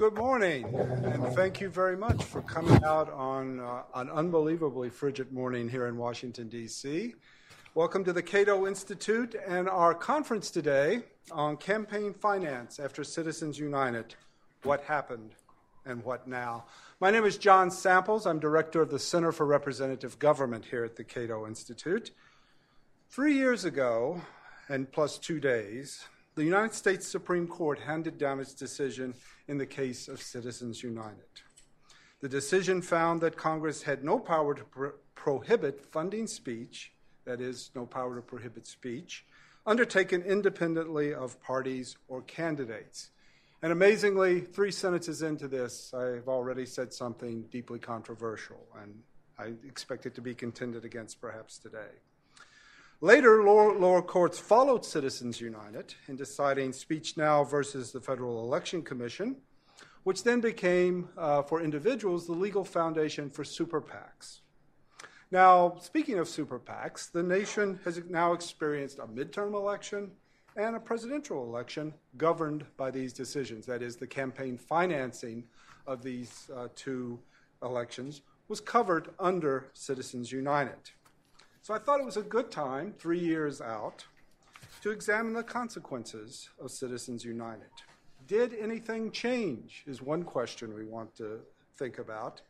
Good morning, and thank you very much for coming out on uh, an unbelievably frigid morning here in Washington, D.C. Welcome to the Cato Institute and our conference today on campaign finance after Citizens United What Happened and What Now. My name is John Samples. I'm director of the Center for Representative Government here at the Cato Institute. Three years ago, and plus two days, the United States Supreme Court handed down its decision in the case of Citizens United. The decision found that Congress had no power to pro- prohibit funding speech, that is, no power to prohibit speech, undertaken independently of parties or candidates. And amazingly, three sentences into this, I've already said something deeply controversial, and I expect it to be contended against perhaps today. Later, lower, lower, courts followed Citizens United in deciding Speech Now versus the Federal Election Commission, which then became, uh, for individuals, the legal foundation for super PACs. Now, speaking of super PACs, the nation has now experienced a midterm election and a presidential election governed by these decisions. That is, the campaign financing of these uh, two elections was covered under Citizens United. So I thought it was a good time, three years out, to examine the consequences of Citizens United. Did anything change? Is one question we want to think about.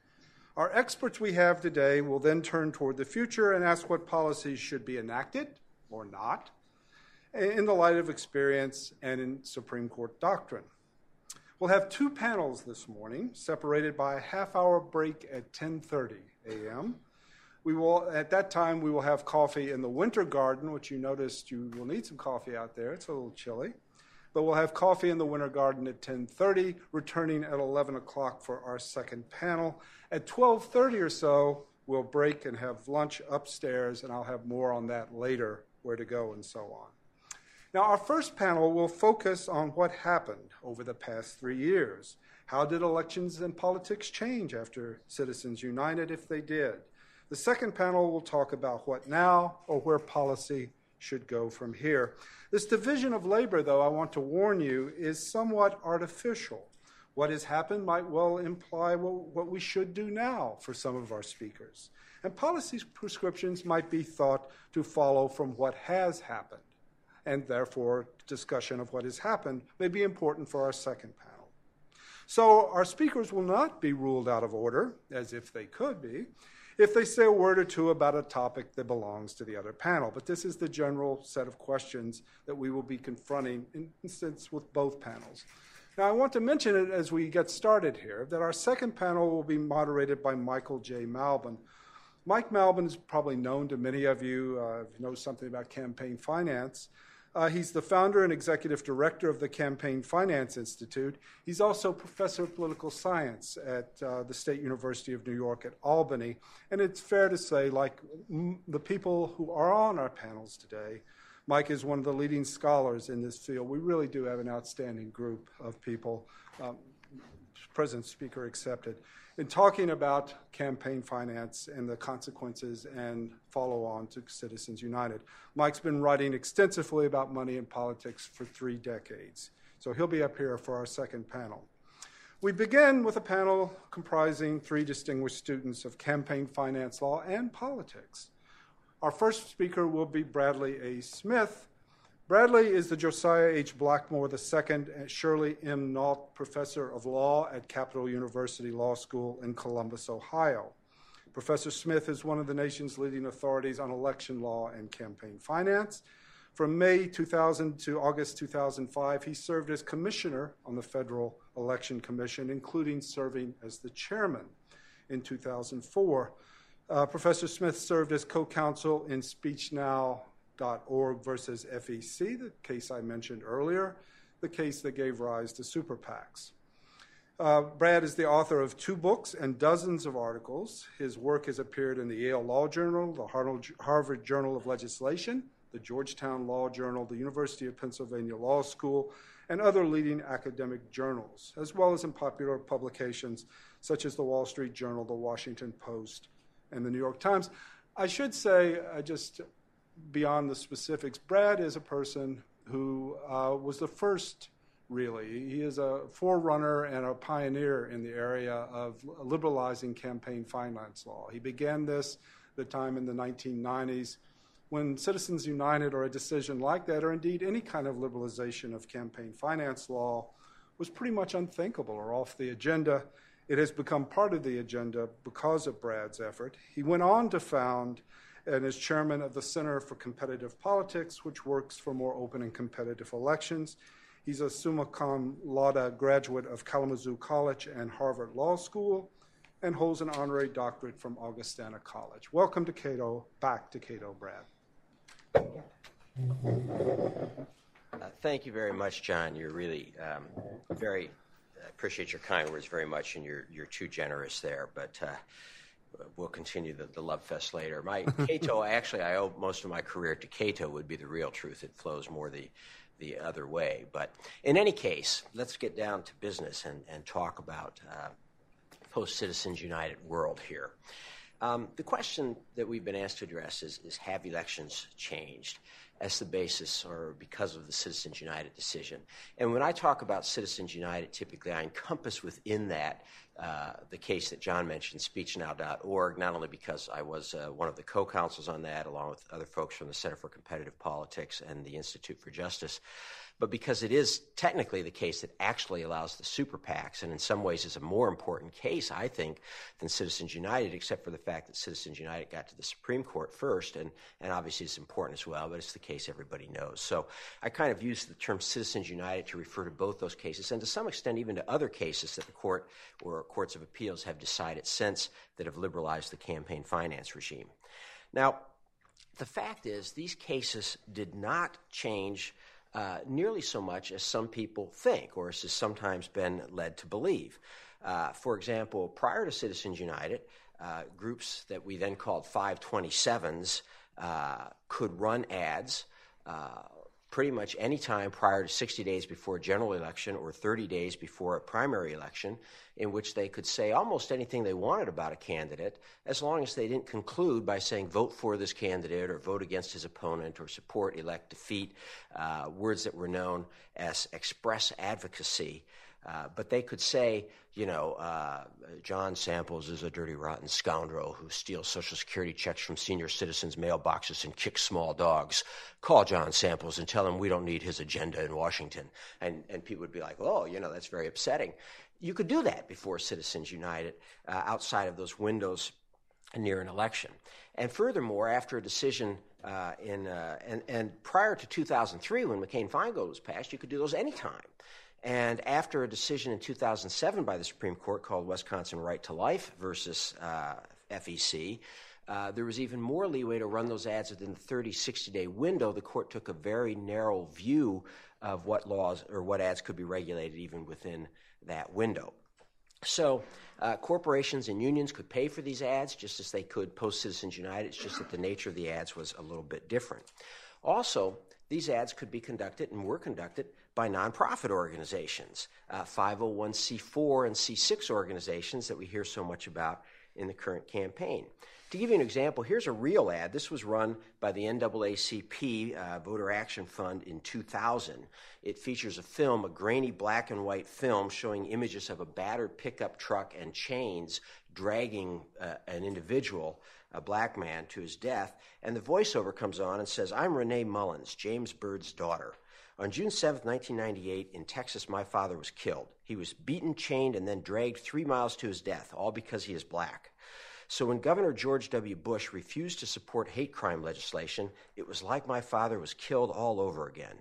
Our experts we have today will then turn toward the future and ask what policies should be enacted or not in the light of experience and in Supreme Court doctrine. We'll have two panels this morning, separated by a half hour break at 10:30 a.m. We will, at that time, we will have coffee in the winter garden, which you noticed you will need some coffee out there. It's a little chilly. But we'll have coffee in the winter garden at 10:30, returning at 11 o'clock for our second panel. At 12:30 or so, we'll break and have lunch upstairs, and I'll have more on that later, where to go and so on. Now, our first panel will focus on what happened over the past three years. How did elections and politics change after Citizens United, if they did? The second panel will talk about what now or where policy should go from here. This division of labor, though, I want to warn you, is somewhat artificial. What has happened might well imply what we should do now for some of our speakers. And policy prescriptions might be thought to follow from what has happened. And therefore, discussion of what has happened may be important for our second panel. So, our speakers will not be ruled out of order, as if they could be if they say a word or two about a topic that belongs to the other panel. But this is the general set of questions that we will be confronting, in instance, with both panels. Now, I want to mention it as we get started here that our second panel will be moderated by Michael J. Malbin. Mike Malbin is probably known to many of you, uh, know something about campaign finance. Uh, he's the founder and executive director of the Campaign Finance Institute. He's also professor of political science at uh, the State University of New York at Albany. And it's fair to say, like m- the people who are on our panels today, Mike is one of the leading scholars in this field. We really do have an outstanding group of people, um, President Speaker accepted in talking about campaign finance and the consequences and follow on to Citizens United. Mike's been writing extensively about money and politics for three decades. So he'll be up here for our second panel. We begin with a panel comprising three distinguished students of campaign finance law and politics. Our first speaker will be Bradley A. Smith, Bradley is the Josiah H. Blackmore II and Shirley M. Nault Professor of Law at Capital University Law School in Columbus, Ohio. Professor Smith is one of the nation's leading authorities on election law and campaign finance. From May 2000 to August 2005, he served as commissioner on the Federal Election Commission, including serving as the chairman in 2004. Uh, Professor Smith served as co counsel in Speech Now org versus FEC, the case I mentioned earlier, the case that gave rise to super PACs. Uh, Brad is the author of two books and dozens of articles. His work has appeared in the Yale Law Journal, the Harvard Journal of Legislation, the Georgetown Law Journal, the University of Pennsylvania Law School, and other leading academic journals, as well as in popular publications such as the Wall Street Journal, the Washington Post, and the New York Times. I should say, uh, just beyond the specifics, Brad is a person who uh, was the first really. He is a forerunner and a pioneer in the area of liberalizing campaign finance law. He began this the time in the 1990s when Citizens United or a decision like that, or indeed any kind of liberalization of campaign finance law, was pretty much unthinkable or off the agenda. It has become part of the agenda because of Brad's effort. He went on to found and is chairman of the Center for Competitive Politics, which works for more open and competitive elections. He's a summa cum laude graduate of Kalamazoo College and Harvard Law School and holds an honorary doctorate from Augustana College. Welcome to Cato, back to Cato, Brad. Uh, thank you very much, John. You're really um, very appreciate your kind words very much, and you're you're too generous there. But uh, we'll continue the, the love fest later. My Cato, actually, I owe most of my career to Cato. Would be the real truth. It flows more the the other way. But in any case, let's get down to business and and talk about uh, post Citizens United world here. Um, the question that we've been asked to address is, is have elections changed? as the basis or because of the Citizens United decision. And when I talk about Citizens United, typically I encompass within that uh, the case that John mentioned, speechnow.org, not only because I was uh, one of the co counsels on that, along with other folks from the Center for Competitive Politics and the Institute for Justice, but because it is technically the case that actually allows the super PACs, and in some ways is a more important case, I think, than Citizens United, except for the fact that Citizens United got to the Supreme Court first, and, and obviously it's important as well, but it's the case everybody knows. So I kind of use the term Citizens United to refer to both those cases, and to some extent even to other cases that the court or courts of appeals have decided since that have liberalized the campaign finance regime. Now, the fact is, these cases did not change uh, nearly so much as some people think, or as has sometimes been led to believe. Uh, for example, prior to Citizens United, uh, groups that we then called 527s uh, could run ads uh, pretty much any time prior to 60 days before a general election or 30 days before a primary election, in which they could say almost anything they wanted about a candidate, as long as they didn't conclude by saying vote for this candidate or vote against his opponent or support, elect, defeat, uh, words that were known as express advocacy. Uh, but they could say, you know, uh, John Samples is a dirty, rotten scoundrel who steals Social Security checks from senior citizens' mailboxes and kicks small dogs. Call John Samples and tell him we don't need his agenda in Washington. And, and people would be like, oh, you know, that's very upsetting. You could do that before Citizens United uh, outside of those windows near an election. And furthermore, after a decision uh, in, uh, and, and prior to 2003, when McCain Feingold was passed, you could do those anytime. And after a decision in 2007 by the Supreme Court called Wisconsin Right to Life versus uh, FEC, uh, there was even more leeway to run those ads within the 30, 60 day window. The court took a very narrow view of what laws or what ads could be regulated even within that window. So, uh, corporations and unions could pay for these ads just as they could post Citizens United. It's just that the nature of the ads was a little bit different. Also, these ads could be conducted and were conducted by nonprofit organizations, uh, 501c4 and C6 organizations that we hear so much about in the current campaign. To give you an example, here's a real ad. This was run by the NAACP uh, Voter Action Fund in 2000. It features a film, a grainy black and white film showing images of a battered pickup truck and chains dragging uh, an individual, a black man, to his death. And the voiceover comes on and says, I'm Renee Mullins, James Byrd's daughter. On June 7, 1998, in Texas, my father was killed. He was beaten, chained, and then dragged three miles to his death, all because he is black. So when Governor George W. Bush refused to support hate crime legislation, it was like my father was killed all over again.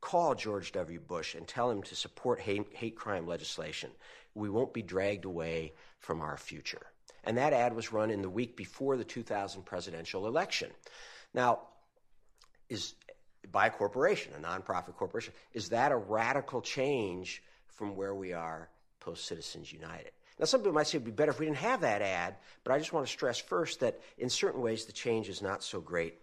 Call George W. Bush and tell him to support hate, hate crime legislation. We won't be dragged away from our future. And that ad was run in the week before the 2000 presidential election. Now, is by a corporation, a nonprofit corporation. Is that a radical change from where we are post Citizens United? Now, some people might say it would be better if we didn't have that ad, but I just want to stress first that in certain ways the change is not so great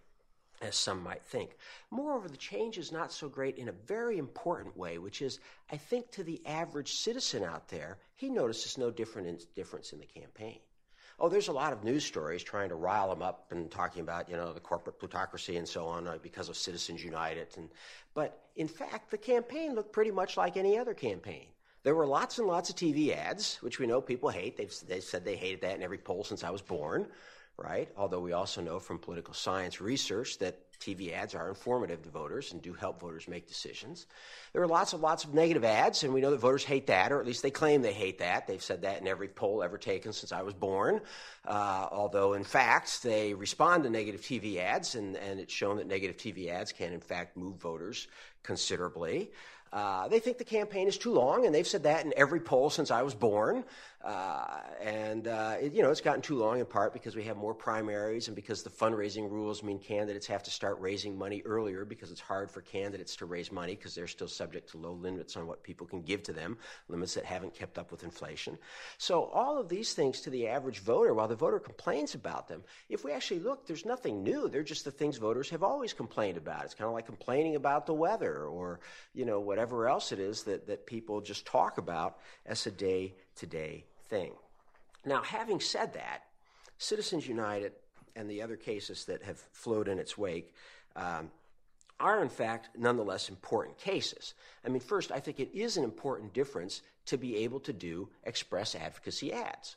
as some might think. Moreover, the change is not so great in a very important way, which is, I think, to the average citizen out there, he notices no different difference in the campaign. Oh, there's a lot of news stories trying to rile them up and talking about, you know, the corporate plutocracy and so on uh, because of Citizens United. And, but in fact, the campaign looked pretty much like any other campaign. There were lots and lots of TV ads, which we know people hate. They've, they've said they hated that in every poll since I was born, right? Although we also know from political science research that TV ads are informative to voters and do help voters make decisions. There are lots and lots of negative ads, and we know that voters hate that, or at least they claim they hate that. They've said that in every poll ever taken since I was born. Uh, although, in fact, they respond to negative TV ads, and, and it's shown that negative TV ads can, in fact, move voters considerably. Uh, they think the campaign is too long, and they've said that in every poll since I was born. Uh, and uh, it, you know it's gotten too long in part because we have more primaries and because the fundraising rules mean candidates have to start raising money earlier because it's hard for candidates to raise money because they're still subject to low limits on what people can give to them, limits that haven't kept up with inflation. So all of these things to the average voter, while the voter complains about them, if we actually look, there's nothing new. They're just the things voters have always complained about. It's kind of like complaining about the weather or you know whatever else it is that, that people just talk about as a day to day thing. Now, having said that, Citizens United and the other cases that have flowed in its wake um, are, in fact, nonetheless important cases. I mean, first, I think it is an important difference to be able to do express advocacy ads.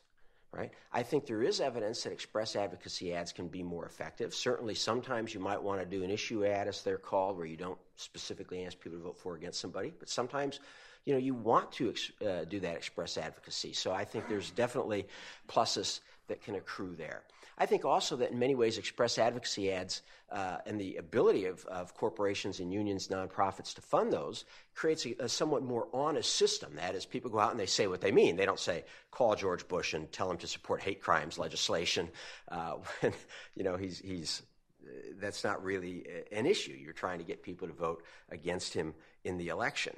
Right? I think there is evidence that express advocacy ads can be more effective. Certainly, sometimes you might want to do an issue ad, as they're called, where you don't specifically ask people to vote for or against somebody. But sometimes you know, you want to uh, do that express advocacy. So I think there's definitely pluses that can accrue there. I think also that in many ways, express advocacy ads uh, and the ability of, of, corporations and unions, nonprofits to fund those creates a, a, somewhat more honest system. That is, people go out and they say what they mean. They don't say, call George Bush and tell him to support hate crimes legislation. Uh, when, you know, he's, he's, that's not really an issue. You're trying to get people to vote against him in the election.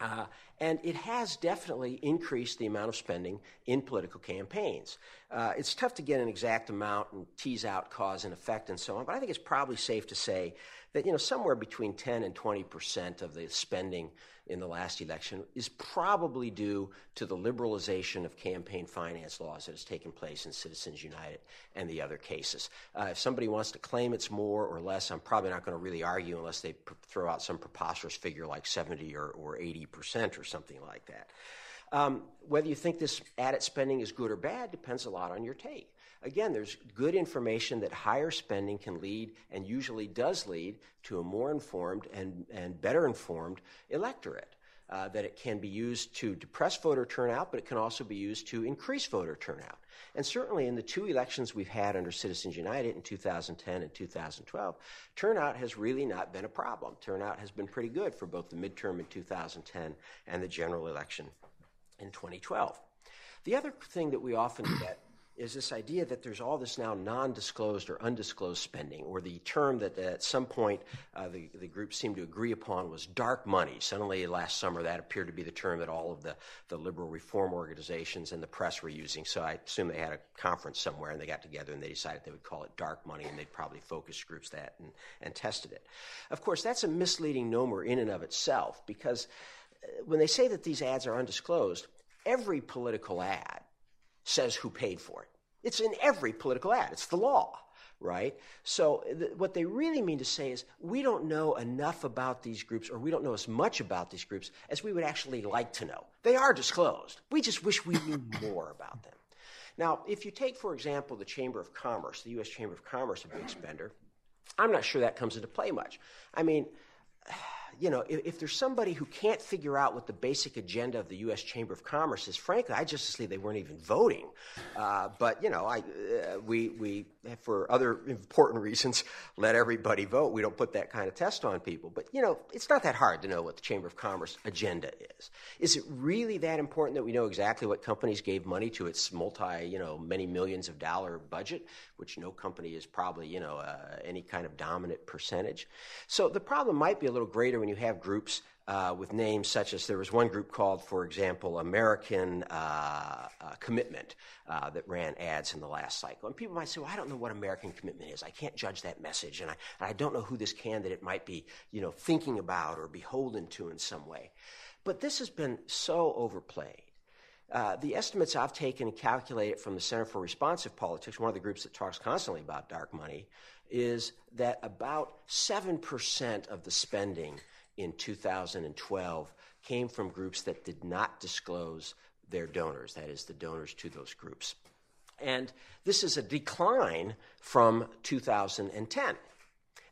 Uh, and it has definitely increased the amount of spending in political campaigns. Uh, it's tough to get an exact amount and tease out cause and effect and so on, but I think it's probably safe to say that you know somewhere between 10 and 20 percent of the spending in the last election is probably due to the liberalization of campaign finance laws that has taken place in Citizens United and the other cases. Uh, if somebody wants to claim it's more or less, I'm probably not going to really argue unless they pr- throw out some preposterous figure like 70 or, or 80 percent or something like that. Um, whether you think this added spending is good or bad depends a lot on your take. Again, there's good information that higher spending can lead and usually does lead to a more informed and, and better informed electorate. Uh, that it can be used to depress voter turnout, but it can also be used to increase voter turnout. And certainly in the two elections we've had under Citizens United in 2010 and 2012, turnout has really not been a problem. Turnout has been pretty good for both the midterm in 2010 and the general election in 2012. The other thing that we often get is this idea that there's all this now non-disclosed or undisclosed spending, or the term that at some point uh, the, the group seemed to agree upon was dark money. Suddenly last summer that appeared to be the term that all of the, the liberal reform organizations and the press were using. So I assume they had a conference somewhere and they got together and they decided they would call it dark money and they'd probably focus groups that and, and tested it. Of course, that's a misleading nomer in and of itself because uh, when they say that these ads are undisclosed, every political ad says who paid for it. It's in every political ad, it's the law, right? So, th- what they really mean to say is we don't know enough about these groups, or we don't know as much about these groups as we would actually like to know. They are disclosed. We just wish we knew more about them. Now, if you take, for example, the Chamber of Commerce, the U.S. Chamber of Commerce, a big spender, I'm not sure that comes into play much. I mean, you know, if, if, there's somebody who can't figure out what the basic agenda of the U.S. Chamber of Commerce is, frankly, I just assume they weren't even voting. Uh, but you know, I, uh, we we for other important reasons let everybody vote. We don't put that kind of test on people. But you know, it's not that hard to know what the Chamber of Commerce agenda is. Is it really that important that we know exactly what companies gave money to its multi, you know, many millions of dollar budget, which no company is probably you know uh, any kind of dominant percentage. So the problem might be a little greater when you have groups uh, with names such as there was one group called, for example, American uh, uh, Commitment uh, that ran ads in the last cycle. And people might say, well, I don't know what American Commitment is. I can't judge that message. And I, and I don't know who this candidate might be you know, thinking about or beholden to in some way. But this has been so overplayed uh, the estimates I've taken and calculated from the Center for Responsive Politics, one of the groups that talks constantly about dark money, is that about 7% of the spending in 2012 came from groups that did not disclose their donors, that is, the donors to those groups. And this is a decline from 2010.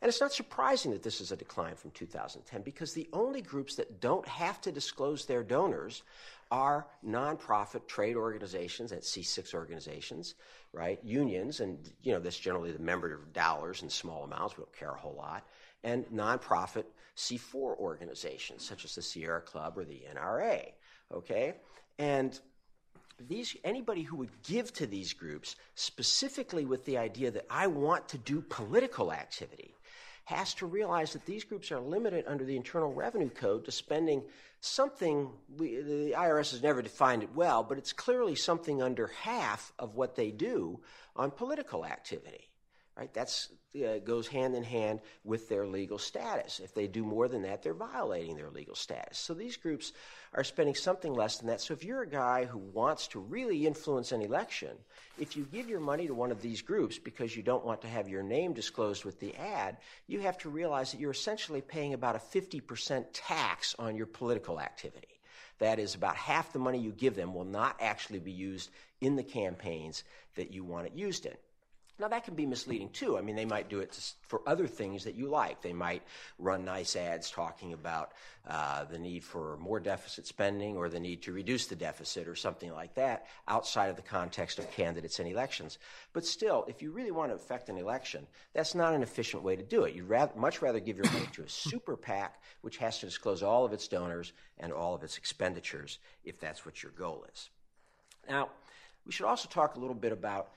And it's not surprising that this is a decline from 2010 because the only groups that don't have to disclose their donors are nonprofit trade organizations, at C6 organizations, right? Unions, and you know, that's generally the member dollars in small amounts, we don't care a whole lot, and nonprofit C4 organizations such as the Sierra Club or the NRA, okay? And these anybody who would give to these groups specifically with the idea that I want to do political activity has to realize that these groups are limited under the Internal Revenue Code to spending something, we, the IRS has never defined it well, but it's clearly something under half of what they do on political activity right? That's uh, goes hand in hand with their legal status. If they do more than that, they're violating their legal status. So these groups are spending something less than that. So if you're a guy who wants to really influence an election, if you give your money to one of these groups because you don't want to have your name disclosed with the ad, you have to realize that you're essentially paying about a 50% tax on your political activity. That is, about half the money you give them will not actually be used in the campaigns that you want it used in. Now, that can be misleading too. I mean, they might do it for other things that you like. They might run nice ads talking about uh, the need for more deficit spending or the need to reduce the deficit or something like that outside of the context of candidates and elections. But still, if you really want to affect an election, that's not an efficient way to do it. You'd rather, much rather give your money to a super PAC, which has to disclose all of its donors and all of its expenditures if that's what your goal is. Now, we should also talk a little bit about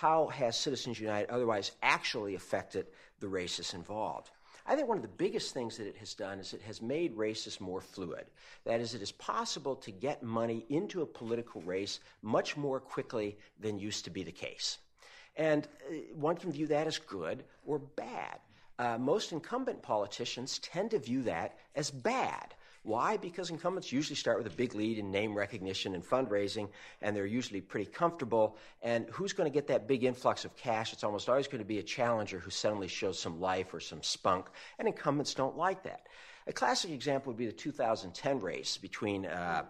how has Citizens United otherwise actually affected the racists involved? I think one of the biggest things that it has done is it has made races more fluid. That is, it is possible to get money into a political race much more quickly than used to be the case. And uh, one can view that as good or bad. Uh, most incumbent politicians tend to view that as bad. Why? Because incumbents usually start with a big lead in name recognition and fundraising, and they're usually pretty comfortable. And who's going to get that big influx of cash? It's almost always going to be a challenger who suddenly shows some life or some spunk, and incumbents don't like that. A classic example would be the 2010 race between uh,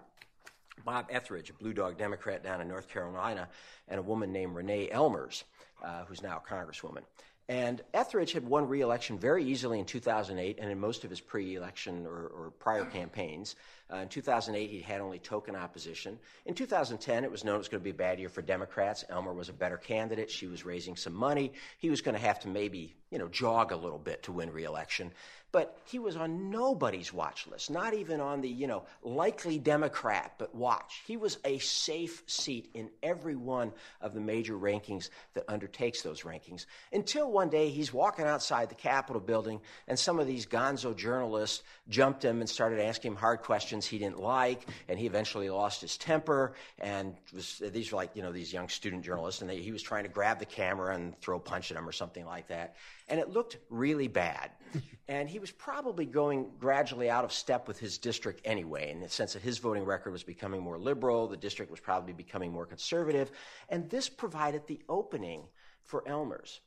Bob Etheridge, a Blue Dog Democrat down in North Carolina, and a woman named Renee Ellmers, uh, who's now a congresswoman. And Etheridge had won re-election very easily in 2008 and in most of his pre-election or, or prior campaigns. Uh, in 2008, he had only token opposition. In 2010, it was known it was going to be a bad year for Democrats. Elmer was a better candidate. She was raising some money. He was going to have to maybe, you know, jog a little bit to win re-election but he was on nobody's watch list, not even on the, you know, likely Democrat, but watch. He was a safe seat in every one of the major rankings that undertakes those rankings. Until one day he's walking outside the Capitol building and some of these gonzo journalists jumped him and started asking him hard questions he didn't like, and he eventually lost his temper. And was, these were like, you know, these young student journalists, and they, he was trying to grab the camera and throw a punch at him or something like that and it looked really bad. and he was probably going gradually out of step with his district anyway, in the sense that his voting record was becoming more liberal, the district was probably becoming more conservative, and this provided the opening for Ellmers.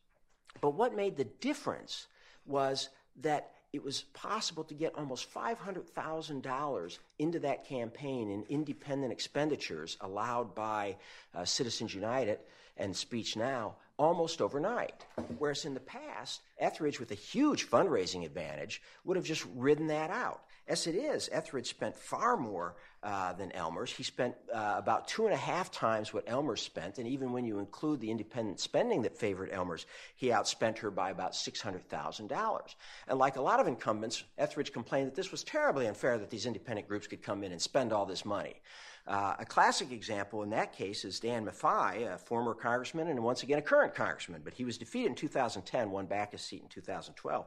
But what made the difference was that it was possible to get almost $500,000 into that campaign in independent expenditures allowed by uh, Citizens United and Speech Now almost overnight. Whereas in the past, Etheridge, with a huge fundraising advantage, would have just ridden that out. As it is, Etheridge spent far more uh, than Ellmers. He spent uh, about two and a half times what Ellmers spent, and even when you include the independent spending that favored Ellmers, he outspent her by about $600,000. And like a lot of incumbents, Etheridge complained that this was terribly unfair that these independent groups could come in and spend all this money. Uh, a classic example in that case is Dan Maffei, a former congressman and once again a current congressman, but he was defeated in 2010, won back his seat in 2012.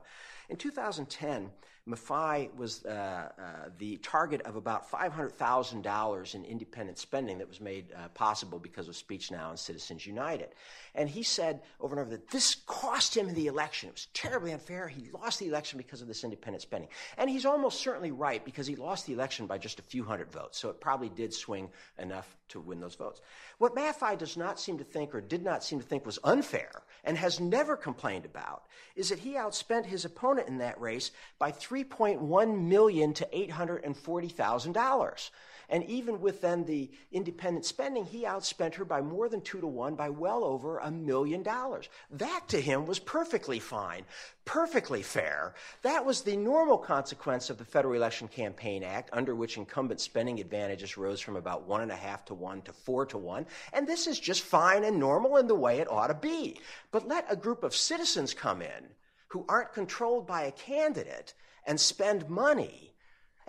In 2010, Maffei was uh, uh, the target of about $500,000 in independent spending that was made uh, possible because of Speech Now and Citizens United. And he said over and over that this cost him the election. It was terribly unfair. He lost the election because of this independent spending. And he's almost certainly right because he lost the election by just a few hundred votes. So it probably did swing enough to win those votes. What Maffei does not seem to think or did not seem to think was unfair and has never complained about is that he outspent his opponent in that race by 3.1 million to $840,000. And even with then the independent spending, he outspent her by more than two to one by well over a million dollars. That to him was perfectly fine, perfectly fair. That was the normal consequence of the Federal Election Campaign Act, under which incumbent spending advantages rose from about one and a half to one to four to one. And this is just fine and normal in the way it ought to be. But let a group of citizens come in who aren't controlled by a candidate and spend money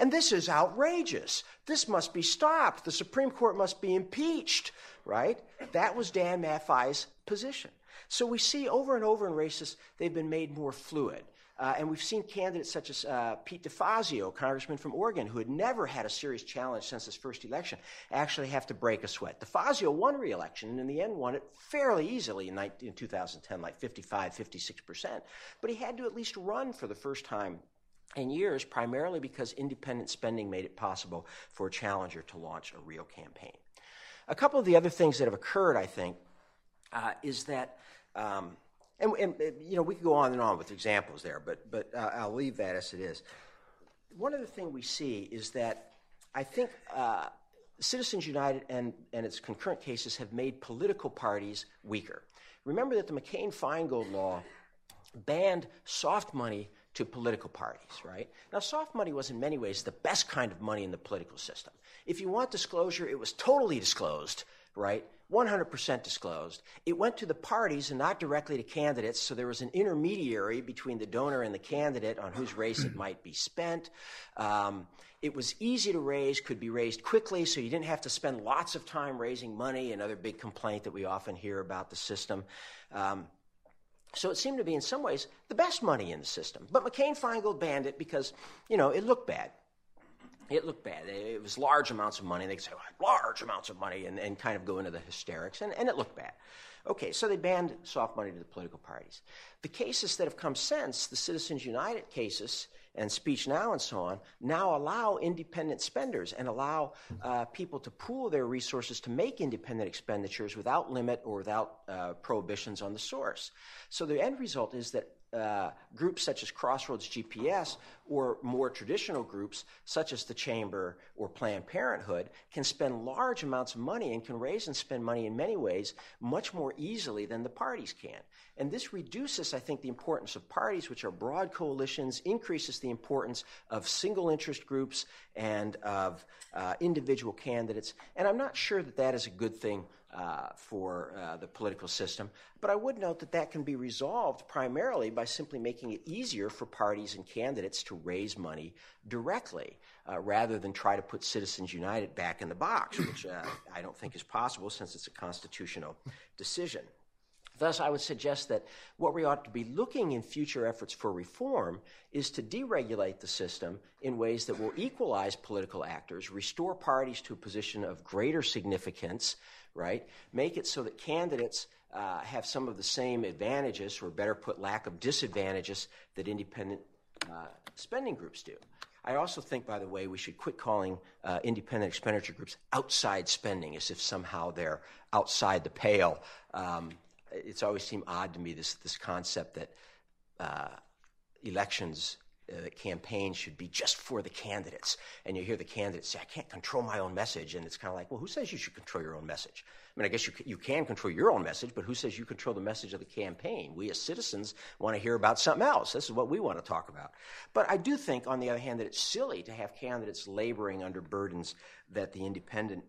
and this is outrageous. This must be stopped. The Supreme Court must be impeached, right? That was Dan Maffei's position. So we see over and over in races, they've been made more fluid. Uh, and we've seen candidates such as uh, Pete DeFazio, congressman from Oregon, who had never had a serious challenge since his first election, actually have to break a sweat. DeFazio won re-election and in the end won it fairly easily in, 19, in 2010, like 55, 56%. But he had to at least run for the first time in years, primarily because independent spending made it possible for a challenger to launch a real campaign. A couple of the other things that have occurred, I think, uh, is that, um, and, and, you know, we could go on and on with examples there, but but uh, I'll leave that as it is. One other thing we see is that I think uh, Citizens United and, and its concurrent cases have made political parties weaker. Remember that the McCain-Feingold law banned soft money to political parties, right? Now, soft money was in many ways the best kind of money in the political system. If you want disclosure, it was totally disclosed, right? 100% disclosed. It went to the parties and not directly to candidates, so there was an intermediary between the donor and the candidate on whose race it might be spent. Um, it was easy to raise, could be raised quickly, so you didn't have to spend lots of time raising money, another big complaint that we often hear about the system. Um, so it seemed to be, in some ways, the best money in the system. But McCain Feingold banned it because, you know, it looked bad. It looked bad. It was large amounts of money. They could say, large amounts of money, and, and kind of go into the hysterics, and, and it looked bad. Okay, so they banned soft money to the political parties. The cases that have come since, the Citizens United cases, and Speech Now and so on, now allow independent spenders and allow uh, people to pool their resources to make independent expenditures without limit or without uh, prohibitions on the source. So the end result is that uh, groups such as Crossroads GPS or more traditional groups such as the Chamber or Planned Parenthood can spend large amounts of money and can raise and spend money in many ways much more easily than the parties can. And this reduces, I think, the importance of parties, which are broad coalitions, increases the importance of single interest groups and of uh, individual candidates. And I'm not sure that that is a good thing uh, for uh, the political system. But I would note that that can be resolved primarily by simply making it easier for parties and candidates to raise money directly uh, rather than try to put Citizens United back in the box, which uh, I don't think is possible since it's a constitutional decision. Thus, I would suggest that what we ought to be looking in future efforts for reform is to deregulate the system in ways that will equalize political actors, restore parties to a position of greater significance, right? Make it so that candidates uh, have some of the same advantages, or better put, lack of disadvantages that independent uh, spending groups do. I also think, by the way, we should quit calling uh, independent expenditure groups outside spending as if somehow they're outside the pale. Um, it's always seemed odd to me this this concept that uh, elections uh, campaigns should be just for the candidates. And you hear the candidates say, I can't control my own message. And it's kind of like, well, who says you should control your own message? I mean, I guess you, you can control your own message, but who says you control the message of the campaign? We as citizens want to hear about something else. This is what we want to talk about. But I do think, on the other hand, that it's silly to have candidates laboring under burdens that the independent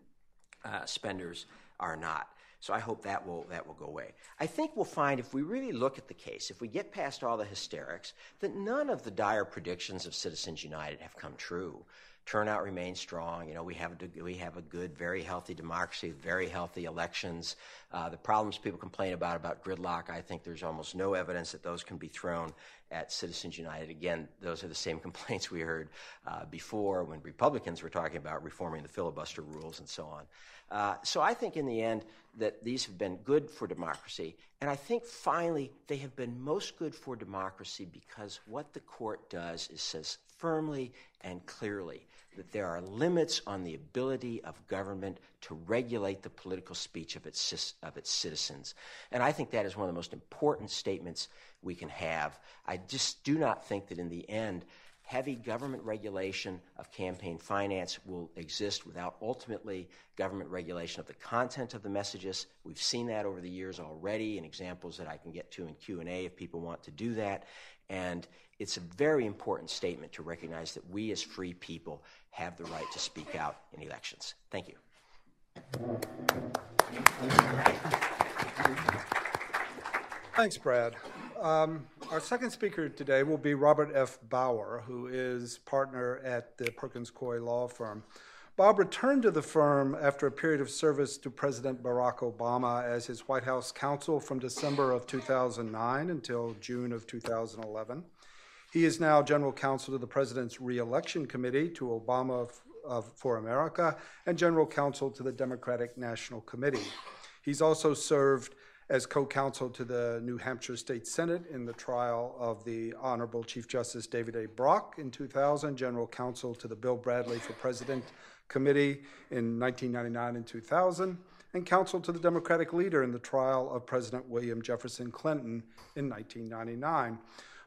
uh, spenders are not. So I hope that will, that will go away. I think we'll find if we really look at the case, if we get past all the hysterics, that none of the dire predictions of Citizens United have come true. turnout remains strong. You know, we have a, we have a good, very healthy democracy, very healthy elections. Uh, the problems people complain about about gridlock, I think there's almost no evidence that those can be thrown at Citizens United. Again, those are the same complaints we heard uh, before when Republicans were talking about reforming the filibuster rules and so on. Uh, so I think in the end that these have been good for democracy. And I think finally they have been most good for democracy because what the court does is says firmly and clearly that there are limits on the ability of government to regulate the political speech of its, of its citizens. And I think that is one of the most important statements we can have. I just do not think that in the end, heavy government regulation of campaign finance will exist without ultimately government regulation of the content of the messages. We've seen that over the years already in examples that I can get to in Q&A if people want to do that. And it's a very important statement to recognize that we as free people have the right to speak out in elections. Thank you. Thanks, Brad. Um, our second speaker today will be Robert F. Bauer, who is partner at the Perkins Coie law firm. Bob returned to the firm after a period of service to President Barack Obama as his White House counsel from December of 2009 until June of 2011. He is now general counsel to the President's Reelection Committee, to Obama for America, and general counsel to the Democratic National Committee. He's also served as co-counsel to the New Hampshire State Senate in the trial of the Honorable Chief Justice David A. Brock in 2000, general counsel to the Bill Bradley for President Committee in 1999 and 2000, and counsel to the Democratic leader in the trial of President William Jefferson Clinton in 1999.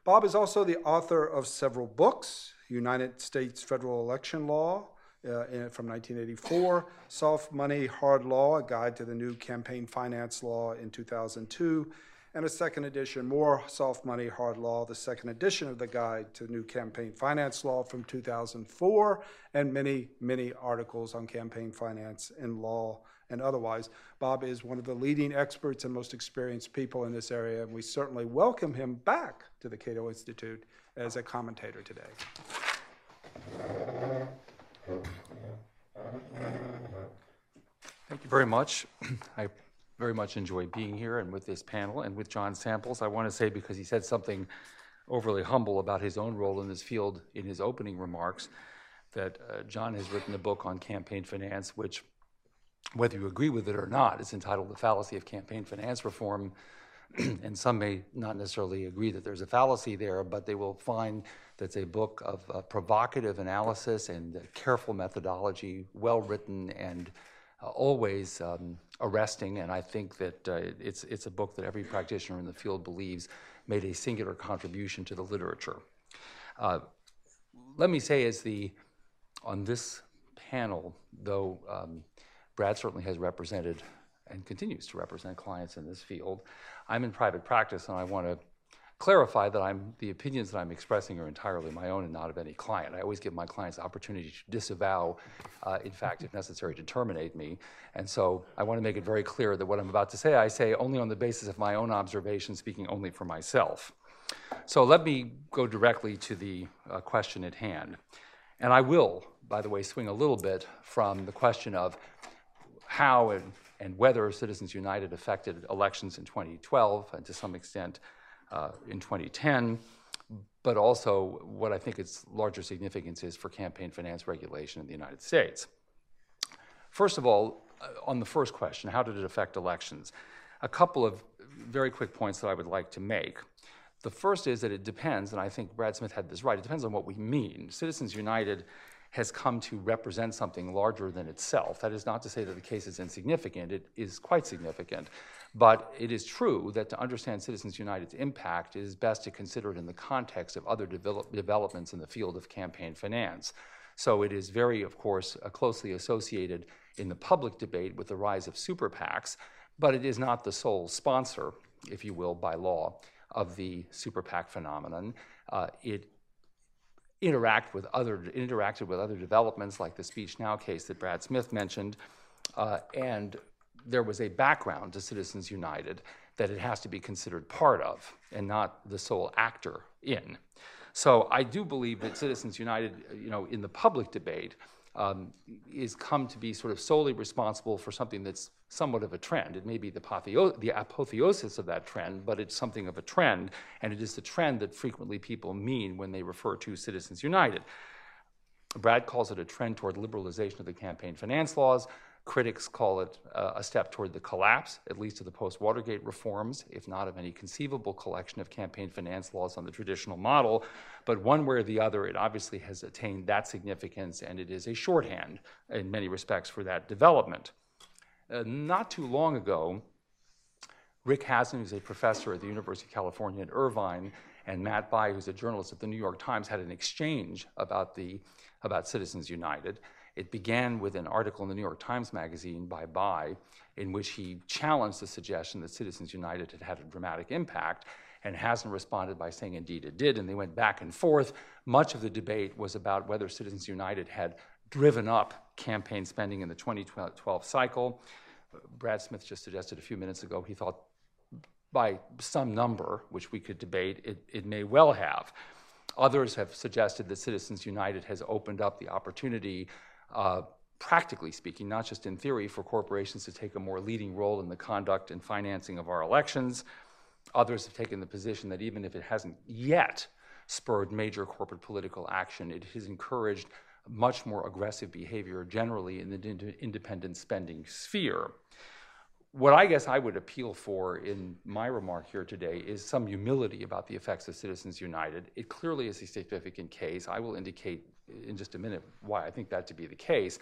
Bob is also the author of several books United States Federal Election Law, Uh, in, from 1984, Soft Money, Hard Law, a guide to the new campaign finance law in 2002, and a second edition, More Soft Money, Hard Law, the second edition of the guide to new campaign finance law from 2004, and many, many articles on campaign finance and law and otherwise. Bob is one of the leading experts and most experienced people in this area, and we certainly welcome him back to the Cato Institute as a commentator today. Thank you very much. I very much enjoy being here and with this panel and with John Samples. I want to say because he said something overly humble about his own role in this field in his opening remarks that uh, John has written a book on campaign finance, which, whether you agree with it or not, is entitled The Fallacy of Campaign Finance Reform. and some may not necessarily agree that there's a fallacy there, but they will find that's a book of uh, provocative analysis and careful methodology, well written and uh, always um, arresting. And I think that uh, it's, it's a book that every practitioner in the field believes made a singular contribution to the literature. Uh, let me say, as the on this panel, though um, Brad certainly has represented and continues to represent clients in this field, I'm in private practice, and I want to clarify that I'm the opinions that I'm expressing are entirely my own and not of any client. I always give my clients the opportunity to disavow, uh, in fact, if necessary, to terminate me. And so I want to make it very clear that what I'm about to say, I say only on the basis of my own observation, speaking only for myself. So let me go directly to the uh, question at hand. And I will, by the way, swing a little bit from the question of how and, and whether Citizens United affected elections in 2012 and to some extent uh, in 2010, but also what I think its larger significance is for campaign finance regulation in the United States. First of all, uh, on the first question, how did it affect elections? A couple of very quick points that I would like to make. The first is that it depends, and I think Brad Smith had this right, it depends on what we mean. Citizens United has come to represent something larger than itself. That is not to say that the case is insignificant, it is quite significant. But it is true that to understand Citizens United's impact, it is best to consider it in the context of other develop- developments in the field of campaign finance. So it is very, of course, uh, closely associated in the public debate with the rise of super PACs, but it is not the sole sponsor, if you will, by law, of the super PAC phenomenon. Uh, it interact with other interacted with other developments like the Speech Now case that Brad Smith mentioned, uh, and there was a background to Citizens United that it has to be considered part of and not the sole actor in. So I do believe that Citizens United, you know, in the public debate, um, is come to be sort of solely responsible for something that's somewhat of a trend. It may be the, apotheo- the apotheosis of that trend, but it's something of a trend, and it is the trend that frequently people mean when they refer to Citizens United. Brad calls it a trend toward liberalization of the campaign finance laws. Critics call it uh, a step toward the collapse, at least of the post Watergate reforms, if not of any conceivable collection of campaign finance laws on the traditional model. But one way or the other, it obviously has attained that significance, and it is a shorthand in many respects for that development. Uh, not too long ago, Rick Hasen, who's a professor at the University of California at Irvine, and Matt Bai, who's a journalist at the New York Times, had an exchange about the about Citizens United. It began with an article in the New York Times Magazine by Bai, in which he challenged the suggestion that Citizens United had had a dramatic impact, and Hasen responded by saying, indeed it did, and they went back and forth. Much of the debate was about whether Citizens United had driven up campaign spending in the 2012 cycle. Brad Smith just suggested a few minutes ago he thought by some number, which we could debate, it, it may well have. Others have suggested that Citizens United has opened up the opportunity uh, practically speaking, not just in theory, for corporations to take a more leading role in the conduct and financing of our elections. Others have taken the position that even if it hasn't yet spurred major corporate political action, it has encouraged much more aggressive behavior generally in the independent spending sphere. What I guess I would appeal for in my remark here today is some humility about the effects of Citizens United. It clearly is a significant case. I will indicate in just a minute why I think that to be the case.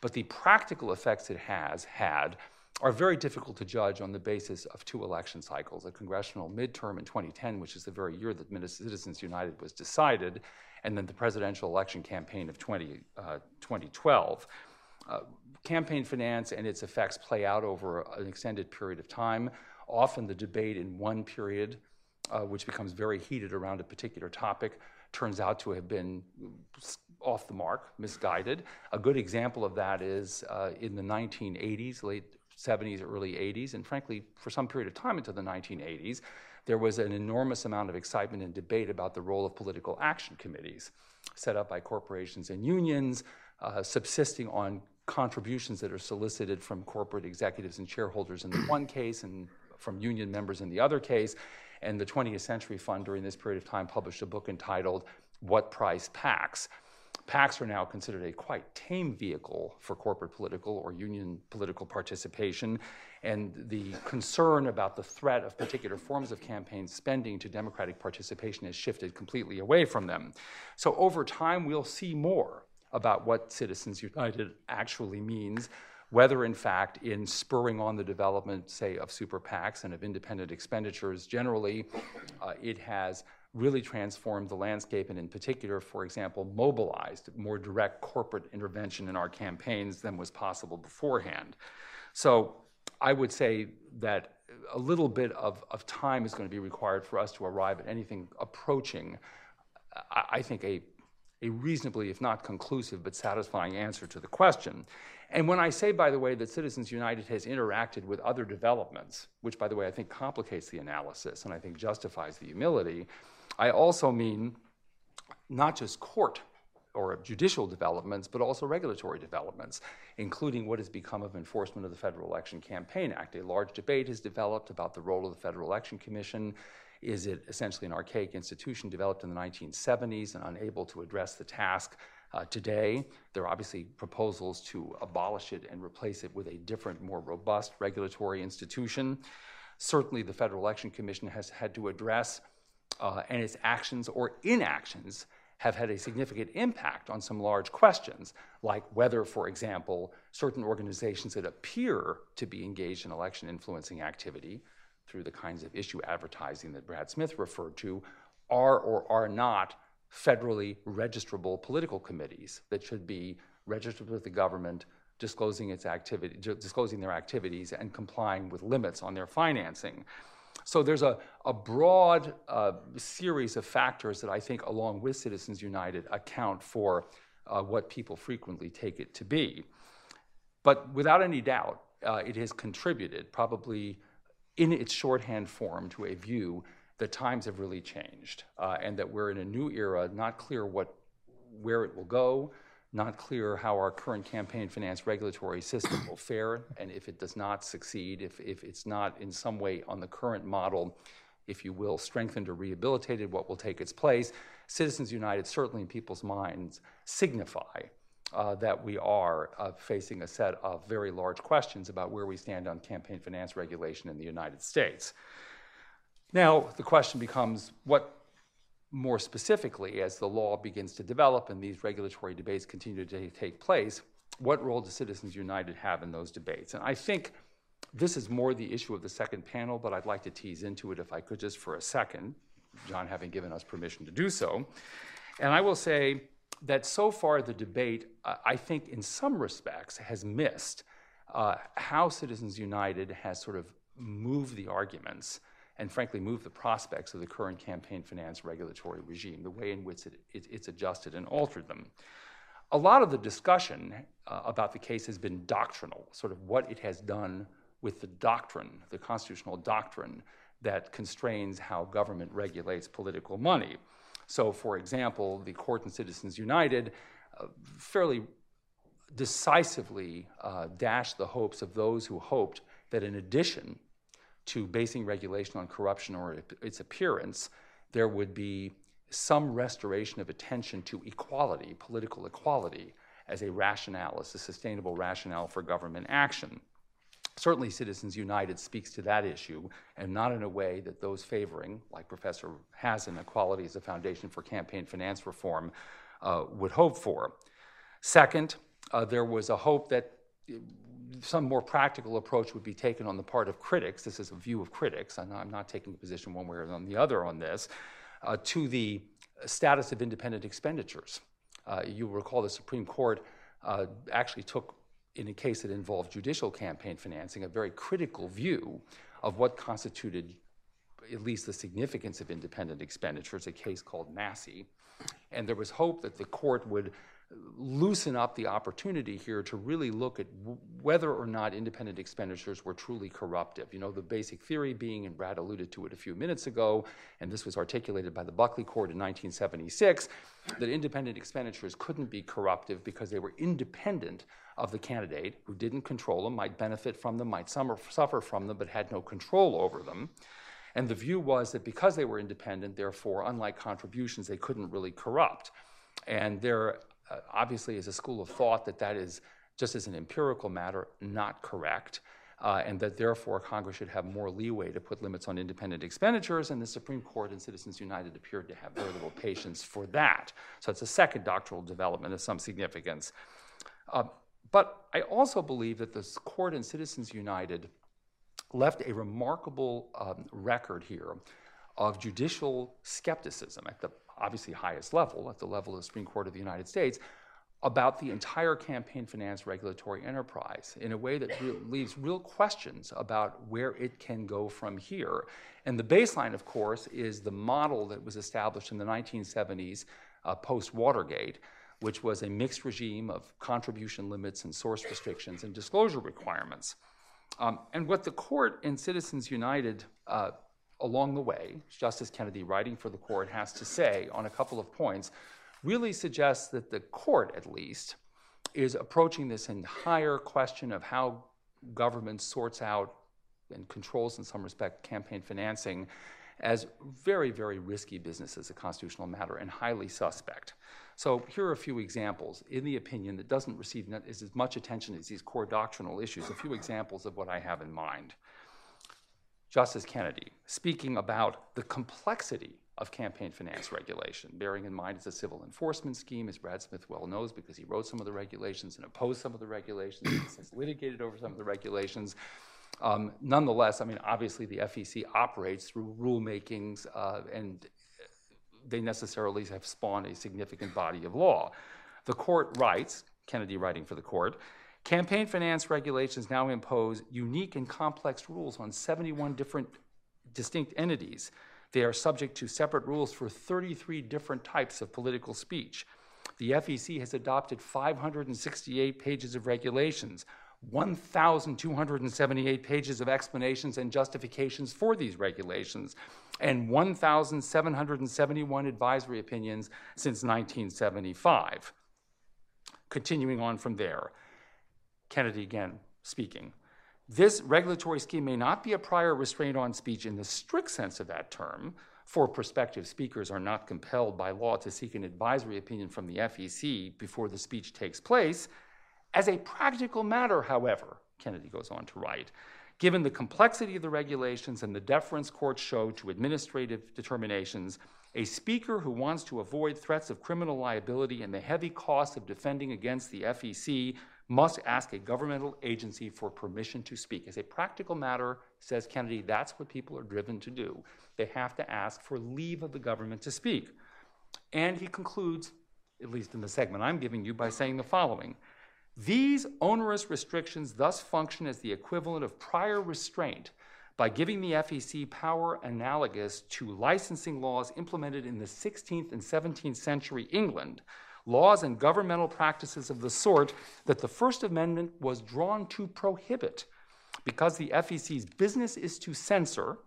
But the practical effects it has had are very difficult to judge on the basis of two election cycles a congressional midterm in 2010, which is the very year that Citizens United was decided, and then the presidential election campaign of 20, uh, 2012. Uh, campaign finance and its effects play out over an extended period of time. Often the debate in one period, uh, which becomes very heated around a particular topic, turns out to have been off the mark, misguided. A good example of that is uh, in the 1980s, late 70s, early 80s, and frankly, for some period of time into the 1980s, there was an enormous amount of excitement and debate about the role of political action committees set up by corporations and unions, uh, subsisting on contributions that are solicited from corporate executives and shareholders in the one case and from union members in the other case. And the 20th Century Fund during this period of time published a book entitled What Price PACs? PACs are now considered a quite tame vehicle for corporate political or union political participation. And the concern about the threat of particular forms of campaign spending to democratic participation has shifted completely away from them. So over time, we'll see more about what Citizens United actually means, whether in fact in spurring on the development, say, of super PACs and of independent expenditures generally, uh, it has really transformed the landscape and in particular, for example, mobilized more direct corporate intervention in our campaigns than was possible beforehand. So I would say that a little bit of, of time is going to be required for us to arrive at anything approaching, I, I think, a, a reasonably, if not conclusive, but satisfying answer to the question. And when I say, by the way, that Citizens United has interacted with other developments, which, by the way, I think complicates the analysis and I think justifies the humility, I also mean not just court or judicial developments, but also regulatory developments, including what has become of enforcement of the Federal Election Campaign Act. A large debate has developed about the role of the Federal Election Commission. Is it essentially an archaic institution developed in the 1970s and unable to address the task uh, today? There are obviously proposals to abolish it and replace it with a different, more robust regulatory institution. Certainly, the Federal Election Commission has had to address uh, and its actions or inactions have had a significant impact on some large questions, like whether, for example, certain organizations that appear to be engaged in election influencing activity through the kinds of issue advertising that Brad Smith referred to are or are not federally registrable political committees that should be registered with the government, disclosing its activity, disclosing their activities, and complying with limits on their financing. So there's a, a broad uh, series of factors that I think, along with Citizens United, account for uh, what people frequently take it to be. But without any doubt, uh, it has contributed, probably in its shorthand form, to a view that times have really changed uh, and that we're in a new era, not clear what, where it will go, not clear how our current campaign finance regulatory system will fare, and if it does not succeed, if, if it's not in some way on the current model, if you will, strengthened or rehabilitated, what will take its place. Citizens United, certainly in people's minds, signify uh, that we are uh, facing a set of very large questions about where we stand on campaign finance regulation in the United States. Now, the question becomes what more specifically, as the law begins to develop and these regulatory debates continue to take place, what role does Citizens United have in those debates? And I think this is more the issue of the second panel, but I'd like to tease into it if I could just for a second, John having given us permission to do so. And I will say that so far the debate, uh, I think in some respects, has missed uh, how Citizens United has sort of moved the arguments and frankly move the prospects of the current campaign finance regulatory regime, the way in which it, it, it's adjusted and altered them. A lot of the discussion uh, about the case has been doctrinal, sort of what it has done with the doctrine, the constitutional doctrine that constrains how government regulates political money. So, for example, the Court and Citizens United uh, fairly decisively uh, dashed the hopes of those who hoped that, in addition to basing regulation on corruption or its appearance, there would be some restoration of attention to equality, political equality, as a rationale, as a sustainable rationale for government action. Certainly, Citizens United speaks to that issue, and not in a way that those favoring, like Professor Hasen, equality as a foundation for campaign finance reform, uh, would hope for. Second, uh, there was a hope that some more practical approach would be taken on the part of critics. This is a view of critics, and I'm not taking a position one way or the other on this, uh, to the status of independent expenditures. Uh, you will recall the Supreme Court uh, actually took in a case that involved judicial campaign financing, a very critical view of what constituted at least the significance of independent expenditures, a case called Massey. And there was hope that the court would loosen up the opportunity here to really look at whether or not independent expenditures were truly corruptive. You know, the basic theory being, and Brad alluded to it a few minutes ago, and this was articulated by the Buckley Court in 1976, that independent expenditures couldn't be corruptive because they were independent of the candidate who didn't control them, might benefit from them, might suffer from them, but had no control over them. And the view was that because they were independent, therefore, unlike contributions, they couldn't really corrupt. And there uh, obviously is a school of thought that that is, just as an empirical matter, not correct. Uh, and that therefore Congress should have more leeway to put limits on independent expenditures, and the Supreme Court and Citizens United appeared to have very little patience for that. So it's a second doctrinal development of some significance. Uh, but I also believe that the Court and Citizens United left a remarkable um, record here of judicial skepticism at the obviously highest level, at the level of the Supreme Court of the United States, about the entire campaign finance regulatory enterprise in a way that re- leaves real questions about where it can go from here. And the baseline, of course, is the model that was established in the 1970s uh, post Watergate, which was a mixed regime of contribution limits and source restrictions and disclosure requirements. Um, and what the court and Citizens United uh, along the way, Justice Kennedy, writing for the court, has to say on a couple of points, really suggests that the court, at least, is approaching this entire question of how government sorts out and controls, in some respect, campaign financing as very, very risky business as a constitutional matter and highly suspect. So here are a few examples in the opinion that doesn't receive as much attention as these core doctrinal issues, a few examples of what I have in mind. Justice Kennedy, speaking about the complexity of campaign finance regulation, bearing in mind it's a civil enforcement scheme, as Brad Smith well knows, because he wrote some of the regulations and opposed some of the regulations, and has litigated over some of the regulations. Um, nonetheless, I mean, obviously the FEC operates through rulemakings, uh, and they necessarily have spawned a significant body of law. The court writes, Kennedy writing for the court, Campaign finance regulations now impose unique and complex rules on 71 different distinct entities. They are subject to separate rules for 33 different types of political speech. The FEC has adopted 568 pages of regulations, 1,278 pages of explanations and justifications for these regulations, and 1,771 advisory opinions since 1975. Continuing on from there, Kennedy again speaking. This regulatory scheme may not be a prior restraint on speech in the strict sense of that term, for prospective speakers are not compelled by law to seek an advisory opinion from the FEC before the speech takes place. As a practical matter, however, Kennedy goes on to write, given the complexity of the regulations and the deference courts show to administrative determinations, a speaker who wants to avoid threats of criminal liability and the heavy cost of defending against the FEC must ask a governmental agency for permission to speak. As a practical matter, says Kennedy, that's what people are driven to do. They have to ask for leave of the government to speak. And he concludes, at least in the segment I'm giving you, by saying the following These onerous restrictions thus function as the equivalent of prior restraint by giving the FEC power analogous to licensing laws implemented in the 16th and 17th century England laws and governmental practices of the sort that the First Amendment was drawn to prohibit. Because the FEC's business is to censor,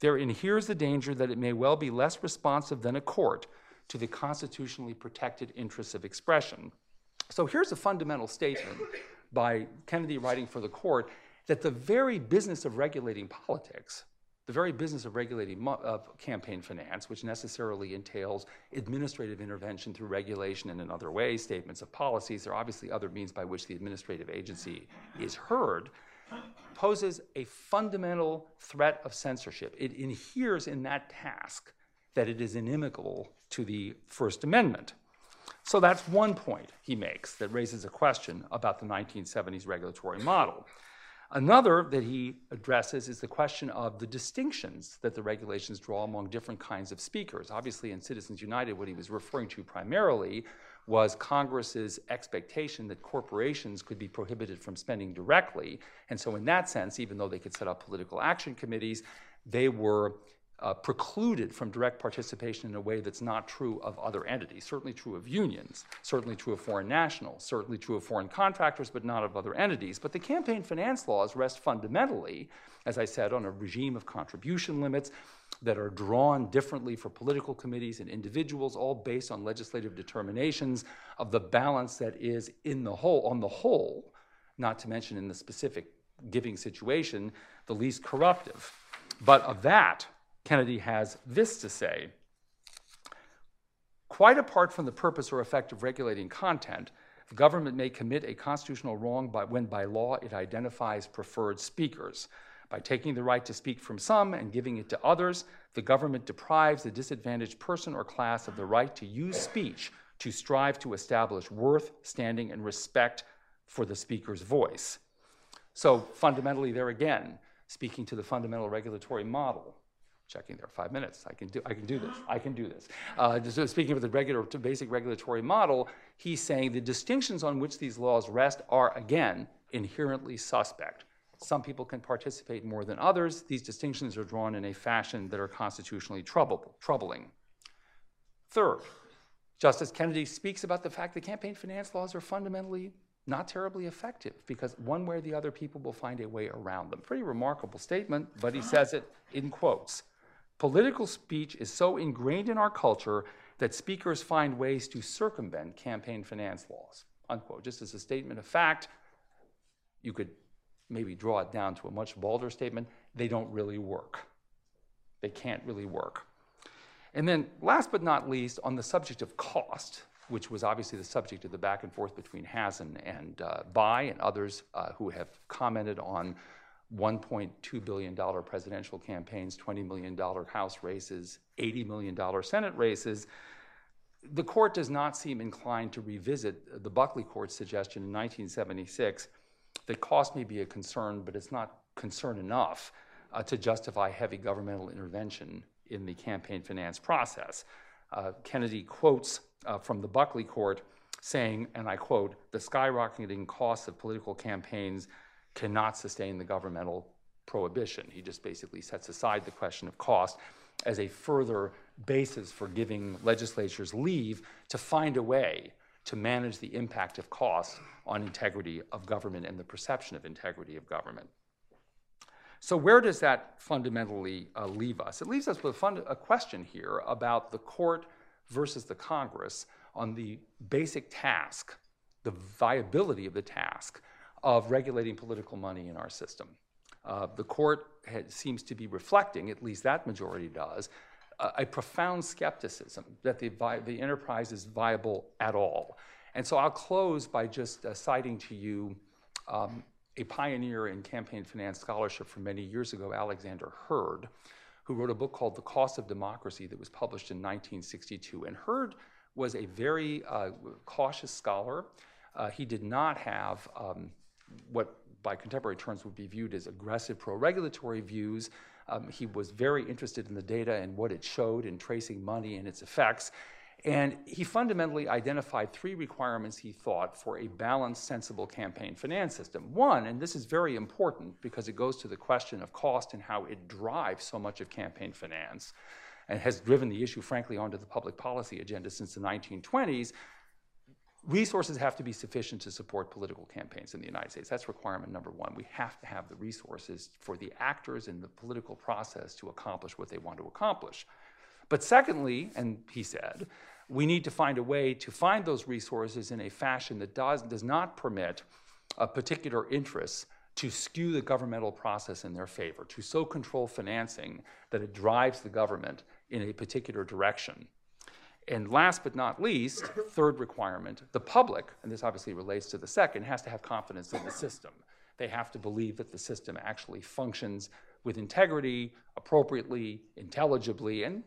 there inheres the danger that it may well be less responsive than a court to the constitutionally protected interests of expression. So here's a fundamental statement by Kennedy writing for the court that the very business of regulating politics the very business of regulating of campaign finance, which necessarily entails administrative intervention through regulation and in other ways, statements of policies, there are obviously other means by which the administrative agency is heard, poses a fundamental threat of censorship. It inheres in that task that it is inimical to the First Amendment. So that's one point he makes that raises a question about the 1970s regulatory model. Another that he addresses is the question of the distinctions that the regulations draw among different kinds of speakers. Obviously, in Citizens United, what he was referring to primarily was Congress's expectation that corporations could be prohibited from spending directly. And so, in that sense, even though they could set up political action committees, they were uh, precluded from direct participation in a way that's not true of other entities. Certainly true of unions, certainly true of foreign nationals, certainly true of foreign contractors, but not of other entities. But the campaign finance laws rest fundamentally, as I said, on a regime of contribution limits that are drawn differently for political committees and individuals, all based on legislative determinations of the balance that is in the whole, on the whole, not to mention in the specific giving situation, the least corruptive. But of that, Kennedy has this to say Quite apart from the purpose or effect of regulating content, the government may commit a constitutional wrong by, when by law it identifies preferred speakers. By taking the right to speak from some and giving it to others, the government deprives a disadvantaged person or class of the right to use speech to strive to establish worth, standing, and respect for the speaker's voice. So, fundamentally, there again, speaking to the fundamental regulatory model, checking there five minutes. I can do i can do this. I can do this. Uh, just speaking of the regular basic regulatory model he's saying the distinctions on which these laws rest are again inherently suspect. Some people can participate more than others. These distinctions are drawn in a fashion that are constitutionally trouble, troubling. Third justice kennedy speaks about the fact that campaign finance laws are fundamentally not terribly effective because one way or the other people will find a way around them. Pretty remarkable statement but he says it in quotes Political speech is so ingrained in our culture that speakers find ways to circumvent campaign finance laws. Unquote. Just as a statement of fact, you could maybe draw it down to a much bolder statement. They don't really work. They can't really work. And then, last but not least, on the subject of cost, which was obviously the subject of the back and forth between Hasen and uh, Bayh and others uh, who have commented on $1.2 billion presidential campaigns, $20 million House races, $80 million Senate races. The court does not seem inclined to revisit the Buckley Court's suggestion in 1976 that cost may be a concern, but it's not concern enough uh, to justify heavy governmental intervention in the campaign finance process. Uh, Kennedy quotes uh, from the Buckley Court saying, and I quote, the skyrocketing costs of political campaigns cannot sustain the governmental prohibition. He just basically sets aside the question of cost as a further basis for giving legislatures leave to find a way to manage the impact of costs on integrity of government and the perception of integrity of government. So, where does that fundamentally uh, leave us? It leaves us with a, fund- a question here about the court versus the Congress on the basic task, the viability of the task of regulating political money in our system. Uh, the court had, seems to be reflecting, at least that majority does, a, a profound skepticism that the, the enterprise is viable at all. And so I'll close by just uh, citing to you um, a pioneer in campaign finance scholarship from many years ago, Alexander Heard, who wrote a book called The Cost of Democracy that was published in 1962. And Heard was a very uh, cautious scholar. Uh, he did not have um, what by contemporary terms would be viewed as aggressive pro regulatory views. Um, he was very interested in the data and what it showed in tracing money and its effects. And he fundamentally identified three requirements he thought for a balanced, sensible campaign finance system. One, and this is very important because it goes to the question of cost and how it drives so much of campaign finance and has driven the issue, frankly, onto the public policy agenda since the 1920s. Resources have to be sufficient to support political campaigns in the United States. That's requirement number one. We have to have the resources for the actors in the political process to accomplish what they want to accomplish. But secondly, and he said, we need to find a way to find those resources in a fashion that does, does not permit a particular interests to skew the governmental process in their favor, to so control financing that it drives the government in a particular direction. And last but not least, third requirement the public, and this obviously relates to the second, has to have confidence in the system. They have to believe that the system actually functions with integrity, appropriately, intelligibly, and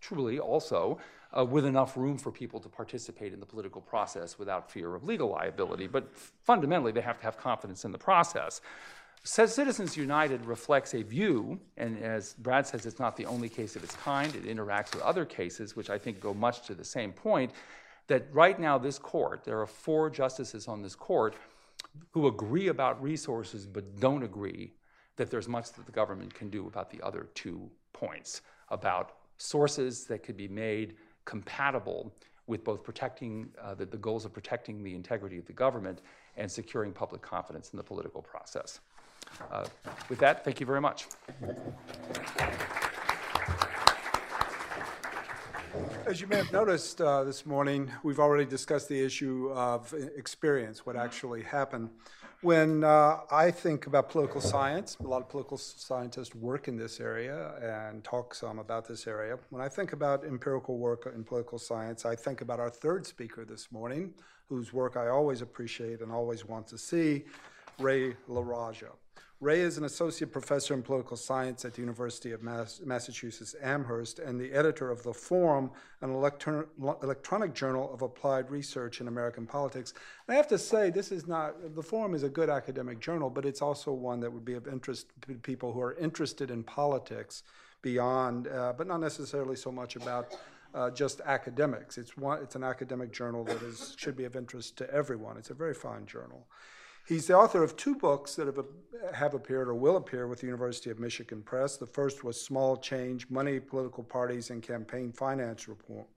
truly also uh, with enough room for people to participate in the political process without fear of legal liability. But fundamentally, they have to have confidence in the process. Citizens United reflects a view, and as Brad says, it's not the only case of its kind. It interacts with other cases, which I think go much to the same point. That right now, this court, there are four justices on this court who agree about resources but don't agree that there's much that the government can do about the other two points about sources that could be made compatible with both protecting uh, the, the, goals of protecting the integrity of the government and securing public confidence in the political process. Uh, with that, thank you very much. As you may have noticed uh, this morning, we've already discussed the issue of experience, what actually happened. When uh, I think about political science, a lot of political scientists work in this area and talk some about this area. When I think about empirical work in political science, I think about our third speaker this morning, whose work I always appreciate and always want to see, Ray La Raja. Ray is an associate professor in political science at the University of Mass- Massachusetts Amherst and the editor of The Forum, an electro- electronic journal of applied research in American politics. And I have to say, this is not, The Forum is a good academic journal, but it's also one that would be of interest to people who are interested in politics beyond, uh, but not necessarily so much about. Uh, just academics. It's one. It's an academic journal that is should be of interest to everyone. It's a very fine journal. He's the author of two books that have, have appeared or will appear with the University of Michigan Press. The first was Small Change Money, Political Parties, and Campaign Finance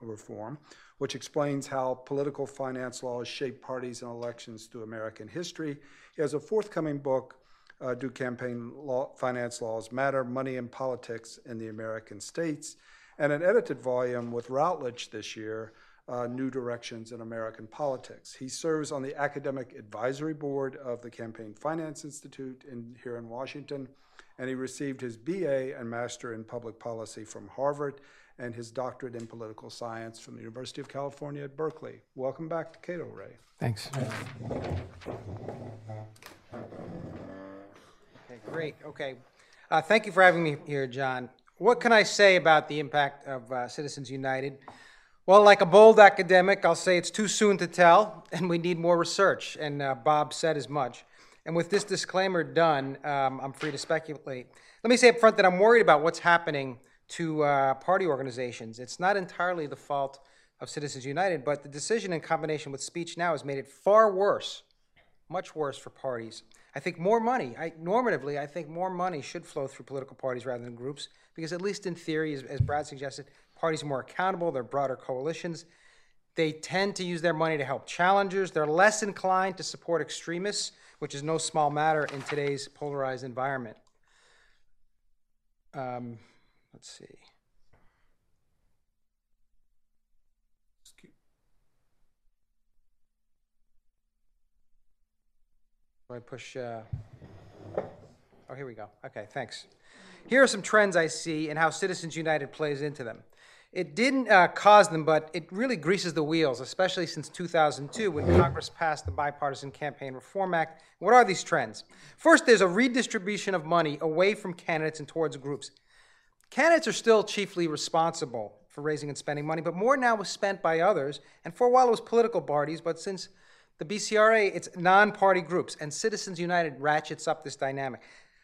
Reform, which explains how political finance laws shape parties and elections through American history. He has a forthcoming book, uh, Do Campaign law, Finance Laws Matter? Money and Politics in the American States, and an edited volume with Routledge this year uh, New Directions in American Politics. He serves on the Academic Advisory Board of the Campaign Finance Institute in, here in Washington, and he received his BA and Master in Public Policy from Harvard and his doctorate in political science from the University of California at Berkeley. Welcome back to Cato, Ray. Thanks. Okay, great. Okay. Uh, thank you for having me here, John. What can I say about the impact of uh, Citizens United? Well, like a bold academic, I'll say it's too soon to tell, and we need more research, and uh, Bob said as much. And with this disclaimer done, um, I'm free to speculate. Let me say up front that I'm worried about what's happening to uh, party organizations. It's not entirely the fault of Citizens United, but the decision in combination with Speech Now has made it far worse, much worse for parties. I think more money, I, normatively, I think more money should flow through political parties rather than groups, because at least in theory, as, as Brad suggested, Parties more accountable, they're broader coalitions. They tend to use their money to help challengers. They're less inclined to support extremists, which is no small matter in today's polarized environment. Um, let's see. Do I push? Uh, oh, here we go. Okay, thanks. Here are some trends I see and how Citizens United plays into them. It didn't uh, cause them, but it really greases the wheels, especially since 2002 when Congress passed the Bipartisan Campaign Reform Act. What are these trends? First, there's a redistribution of money away from candidates and towards groups. Candidates are still chiefly responsible for raising and spending money, but more now was spent by others, and for a while it was political parties, but since the BCRA, it's non party groups, and Citizens United ratchets up this dynamic.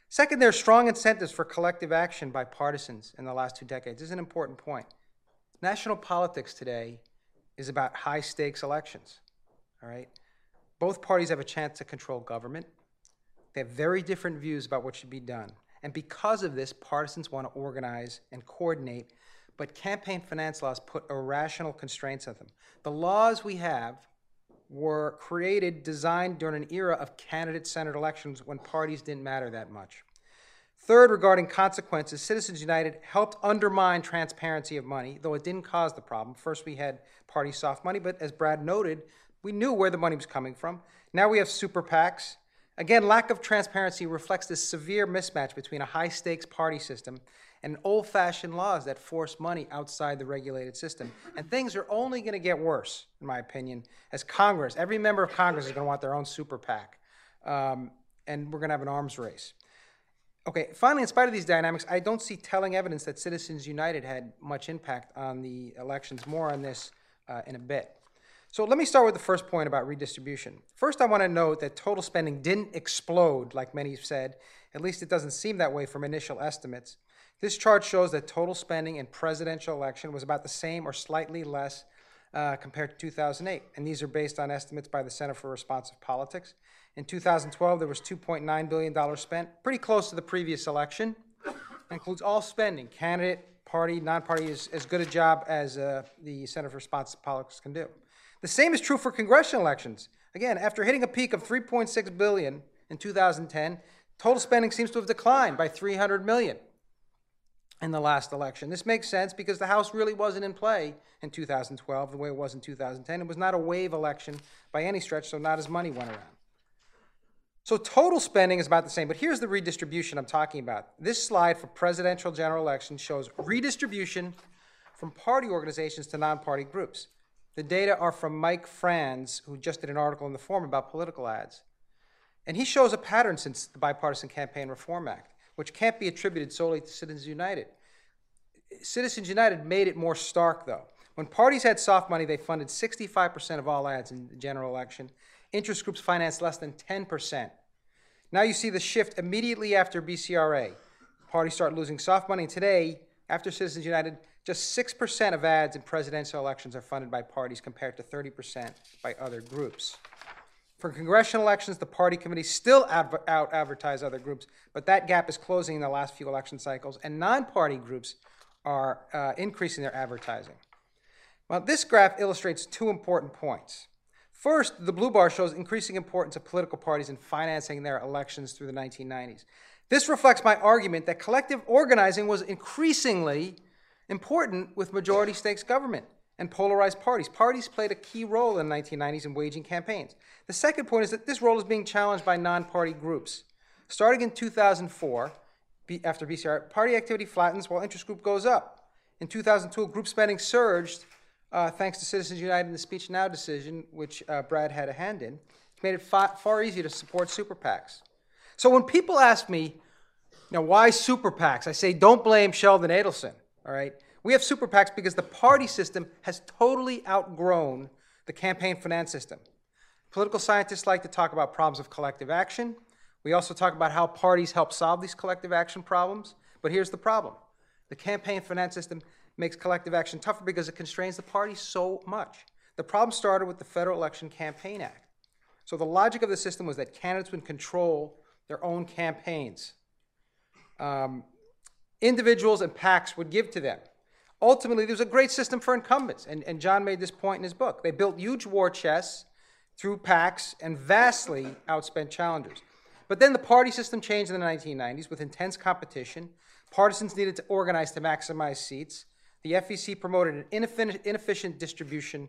Second, there are strong incentives for collective action by partisans in the last two decades. This is an important point. National politics today is about high stakes elections. All right? Both parties have a chance to control government. They have very different views about what should be done. And because of this, partisans want to organize and coordinate, but campaign finance laws put irrational constraints on them. The laws we have were created, designed during an era of candidate centered elections when parties didn't matter that much. Third, regarding consequences, Citizens United helped undermine transparency of money, though it didn't cause the problem. First, we had party soft money, but as Brad noted, we knew where the money was coming from. Now we have super PACs. Again, lack of transparency reflects this severe mismatch between a high stakes party system and old fashioned laws that force money outside the regulated system. And things are only going to get worse, in my opinion, as Congress, every member of Congress is going to want their own super PAC. Um, and we're going to have an arms race. Okay, finally, in spite of these dynamics, I don't see telling evidence that Citizens United had much impact on the elections. More on this uh, in a bit. So let me start with the first point about redistribution. First, I want to note that total spending didn't explode like many have said. At least it doesn't seem that way from initial estimates. This chart shows that total spending in presidential election was about the same or slightly less uh, compared to 2008, and these are based on estimates by the Center for Responsive Politics. In 2012, there was $2.9 billion spent, pretty close to the previous election. includes all spending, candidate, party, non-party, is as good a job as uh, the Center for Responsive Politics can do. The same is true for congressional elections. Again, after hitting a peak of 3.6 billion in 2010, total spending seems to have declined by 300 million in the last election. This makes sense because the House really wasn't in play in 2012 the way it was in 2010. It was not a wave election by any stretch, so not as money went around. So total spending is about the same, but here's the redistribution I'm talking about. This slide for presidential general election shows redistribution from party organizations to non-party groups. The data are from Mike Franz, who just did an article in the Forum about political ads. And he shows a pattern since the Bipartisan Campaign Reform Act, which can't be attributed solely to Citizens United. Citizens United made it more stark, though. When parties had soft money, they funded 65% of all ads in the general election, interest groups financed less than 10%. Now you see the shift immediately after BCRA. Parties start losing soft money. Today, after Citizens United, just 6% of ads in presidential elections are funded by parties compared to 30% by other groups. For congressional elections, the party committees still out advertise other groups, but that gap is closing in the last few election cycles, and non party groups are uh, increasing their advertising. Well, this graph illustrates two important points. First, the blue bar shows increasing importance of political parties in financing their elections through the 1990s. This reflects my argument that collective organizing was increasingly important with majority stakes government and polarized parties. Parties played a key role in the 1990s in waging campaigns. The second point is that this role is being challenged by non party groups. Starting in 2004, after BCR, party activity flattens while interest group goes up. In 2002, group spending surged uh, thanks to Citizens United and the Speech Now decision, which uh, Brad had a hand in, made it far, far easier to support super PACs. So when people ask me, you know, why super PACs? I say, don't blame Sheldon Adelson, all right? We have super PACs because the party system has totally outgrown the campaign finance system. Political scientists like to talk about problems of collective action. We also talk about how parties help solve these collective action problems. But here's the problem the campaign finance system makes collective action tougher because it constrains the party so much. The problem started with the Federal Election Campaign Act. So the logic of the system was that candidates would control their own campaigns. Um, individuals and PACs would give to them. Ultimately, there was a great system for incumbents, and, and John made this point in his book. They built huge war chests through PACs and vastly outspent challengers. But then the party system changed in the 1990s with intense competition. Partisans needed to organize to maximize seats. The FEC promoted an inefficient distribution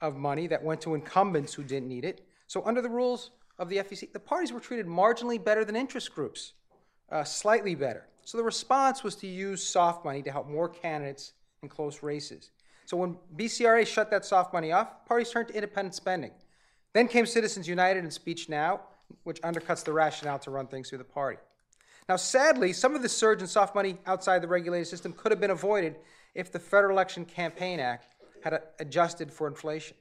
of money that went to incumbents who didn't need it. So, under the rules of the FEC, the parties were treated marginally better than interest groups, uh, slightly better. So, the response was to use soft money to help more candidates in close races. So, when BCRA shut that soft money off, parties turned to independent spending. Then came Citizens United and Speech Now, which undercuts the rationale to run things through the party. Now, sadly, some of the surge in soft money outside the regulated system could have been avoided if the Federal Election Campaign Act had adjusted for inflation.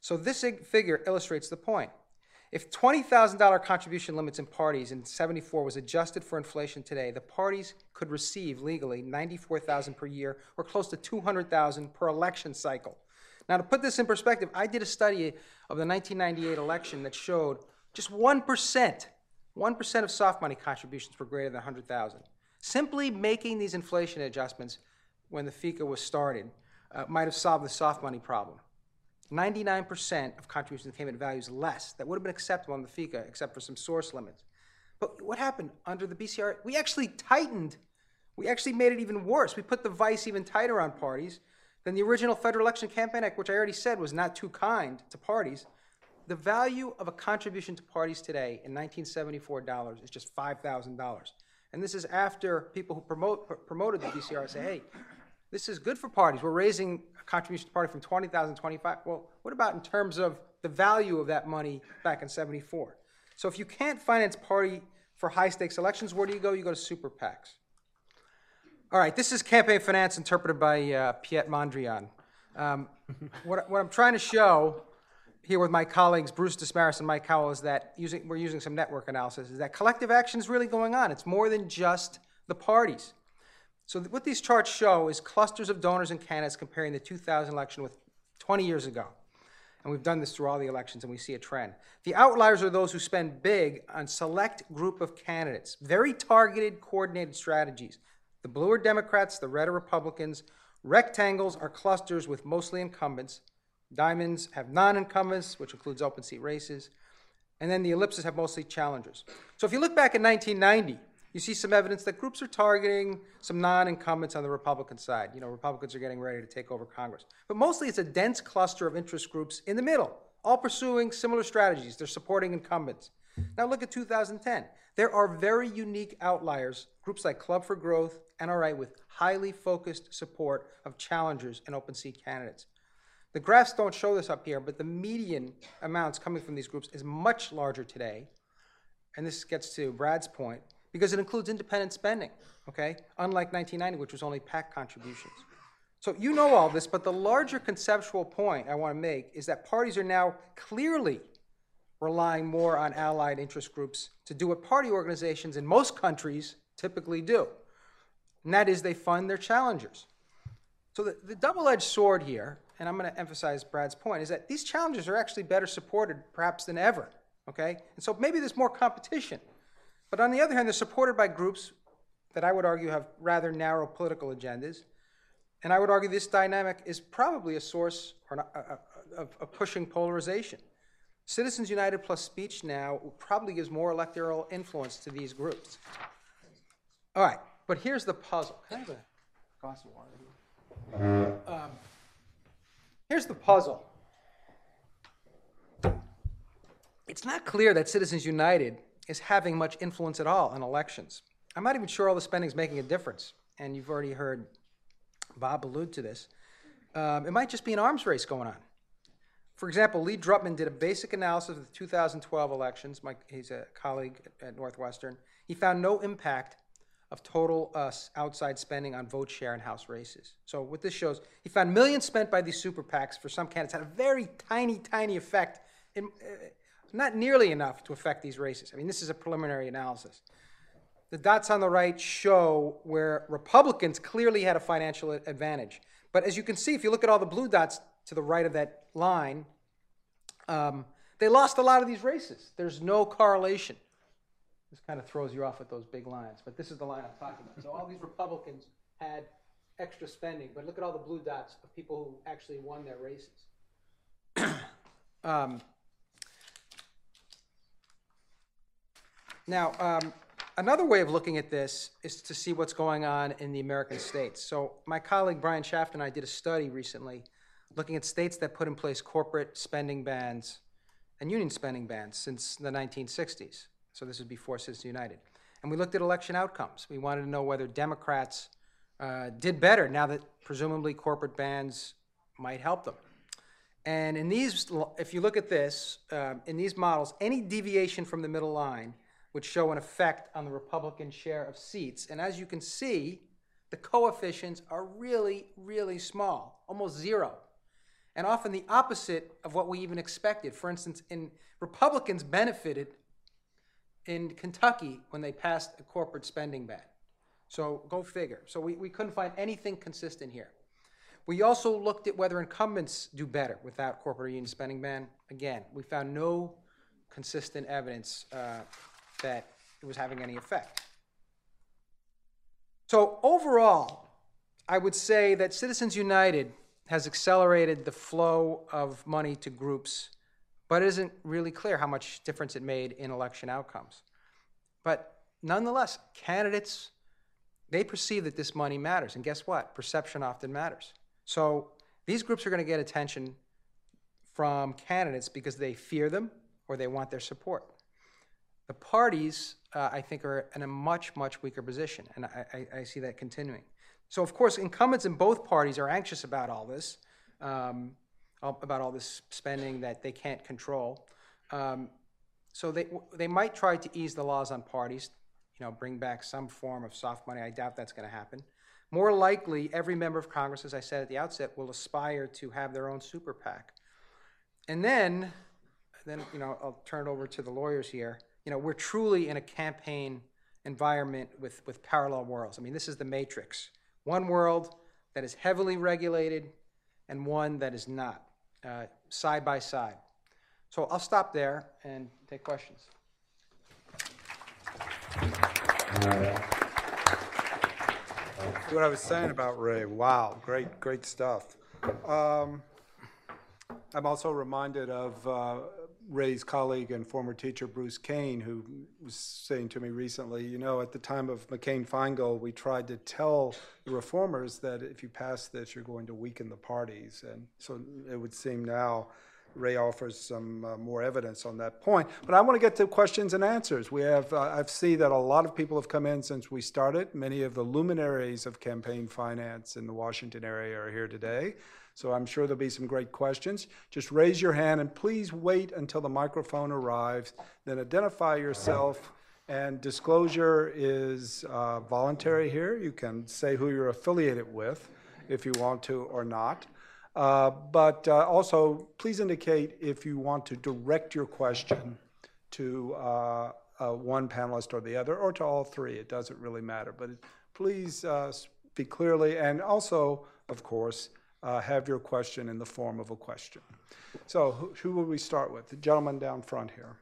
So, this figure illustrates the point. If $20,000 contribution limits in parties in 74 was adjusted for inflation today, the parties could receive legally 94,000 per year or close to 200,000 per election cycle. Now to put this in perspective, I did a study of the 1998 election that showed just 1%, 1% of soft money contributions were greater than 100,000. Simply making these inflation adjustments when the FECA was started uh, might have solved the soft money problem. 99% of contributions came at values less that would have been acceptable on the FECA, except for some source limits. But what happened under the BCR? We actually tightened. We actually made it even worse. We put the vice even tighter on parties than the original Federal Election Campaign Act, which I already said was not too kind to parties. The value of a contribution to parties today in 1974 dollars is just $5,000. And this is after people who promote, promoted the BCR say, hey, this is good for parties. We're raising a contribution to party from 20,000 to 25. Well, what about in terms of the value of that money back in 74? So if you can't finance party for high stakes elections, where do you go? You go to super PACs. All right, this is campaign finance interpreted by uh, Piet Mondrian. Um, what, what I'm trying to show here with my colleagues Bruce Desmarais and Mike Kowal is that using, we're using some network analysis, is that collective action is really going on. It's more than just the parties. So what these charts show is clusters of donors and candidates comparing the 2000 election with 20 years ago. And we've done this through all the elections and we see a trend. The outliers are those who spend big on select group of candidates, very targeted, coordinated strategies. The blue are Democrats, the red are Republicans. Rectangles are clusters with mostly incumbents. Diamonds have non incumbents, which includes open seat races. And then the ellipses have mostly challengers. So if you look back at 1990, you see some evidence that groups are targeting some non incumbents on the Republican side. You know, Republicans are getting ready to take over Congress. But mostly it's a dense cluster of interest groups in the middle, all pursuing similar strategies. They're supporting incumbents. Now look at 2010. There are very unique outliers, groups like Club for Growth, NRA, with highly focused support of challengers and open seat candidates. The graphs don't show this up here, but the median amounts coming from these groups is much larger today. And this gets to Brad's point because it includes independent spending, okay? Unlike 1990, which was only PAC contributions. So you know all this, but the larger conceptual point I want to make is that parties are now clearly relying more on allied interest groups to do what party organizations in most countries typically do, and that is they fund their challengers. So the, the double edged sword here, and I'm going to emphasize Brad's point, is that these challengers are actually better supported perhaps than ever, okay? And so maybe there's more competition. But on the other hand, they're supported by groups that I would argue have rather narrow political agendas. And I would argue this dynamic is probably a source of pushing polarization. Citizens United plus speech now probably gives more electoral influence to these groups. All right, but here's the puzzle. Can I have a glass of water? Um, here's the puzzle. It's not clear that Citizens United is having much influence at all in elections. I'm not even sure all the spending is making a difference, and you've already heard Bob allude to this. Um, it might just be an arms race going on. For example, Lee Drutman did a basic analysis of the 2012 elections. Mike, he's a colleague at Northwestern. He found no impact of total uh, outside spending on vote share in House races. So what this shows, he found millions spent by these super PACs for some candidates had a very tiny, tiny effect in, uh, not nearly enough to affect these races. I mean, this is a preliminary analysis. The dots on the right show where Republicans clearly had a financial advantage. But as you can see, if you look at all the blue dots to the right of that line, um, they lost a lot of these races. There's no correlation. This kind of throws you off with those big lines, but this is the line I'm talking about. So all these Republicans had extra spending, but look at all the blue dots of people who actually won their races. um, now, um, another way of looking at this is to see what's going on in the American states. So, my colleague Brian Schaffner and I did a study recently looking at states that put in place corporate spending bans and union spending bans since the 1960s. So, this is before Citizens United. And we looked at election outcomes. We wanted to know whether Democrats uh, did better now that presumably corporate bans might help them. And in these, if you look at this, um, in these models, any deviation from the middle line would show an effect on the Republican share of seats. And as you can see, the coefficients are really, really small, almost zero. And often the opposite of what we even expected. For instance, in Republicans benefited in Kentucky when they passed a corporate spending ban. So go figure. So we, we couldn't find anything consistent here. We also looked at whether incumbents do better without corporate union spending ban. Again, we found no consistent evidence uh, that it was having any effect. So overall, I would say that Citizens United has accelerated the flow of money to groups, but it isn't really clear how much difference it made in election outcomes. But nonetheless, candidates they perceive that this money matters. And guess what? Perception often matters. So these groups are going to get attention from candidates because they fear them or they want their support. The parties, uh, I think, are in a much, much weaker position, and I, I, I, see that continuing. So, of course, incumbents in both parties are anxious about all this, um, about all this spending that they can't control. Um, so they, they might try to ease the laws on parties you know, bring back some form of soft money. I doubt that's going to happen. More likely, every member of Congress, as I said at the outset, will aspire to have their own super PAC. And then, then you know, I'll turn it over to the lawyers here. You know, we're truly in a campaign environment with, with parallel worlds. I mean, this is the matrix. One world that is heavily regulated and one that is not, uh, side by side. So I'll stop there and take questions. What I was saying about Ray, wow, great, great stuff. Um, I'm also reminded of uh, Ray's colleague and former teacher Bruce Cain, who was saying to me recently, you know, at the time of McCain-Feingold, we tried to tell the reformers that if you pass this, you're going to weaken the parties. And so it would seem now Ray offers some uh, more evidence on that point. But I want to get to questions and answers. We have, uh, I see that a lot of people have come in since we started. Many of the luminaries of campaign finance in the Washington area are here today. So I'm sure there'll be some great questions. Just raise your hand and please wait until the microphone arrives. Then identify yourself. And disclosure is uh, voluntary here. You can say who you're affiliated with if you want to or not. Uh, but uh, also, please indicate if you want to direct your question to uh, uh, one panelist or the other, or to all three. It doesn't really matter. But please uh, speak clearly, and also, of course, have your question in the form of a question. So, who, who will we start with? The gentleman down front here.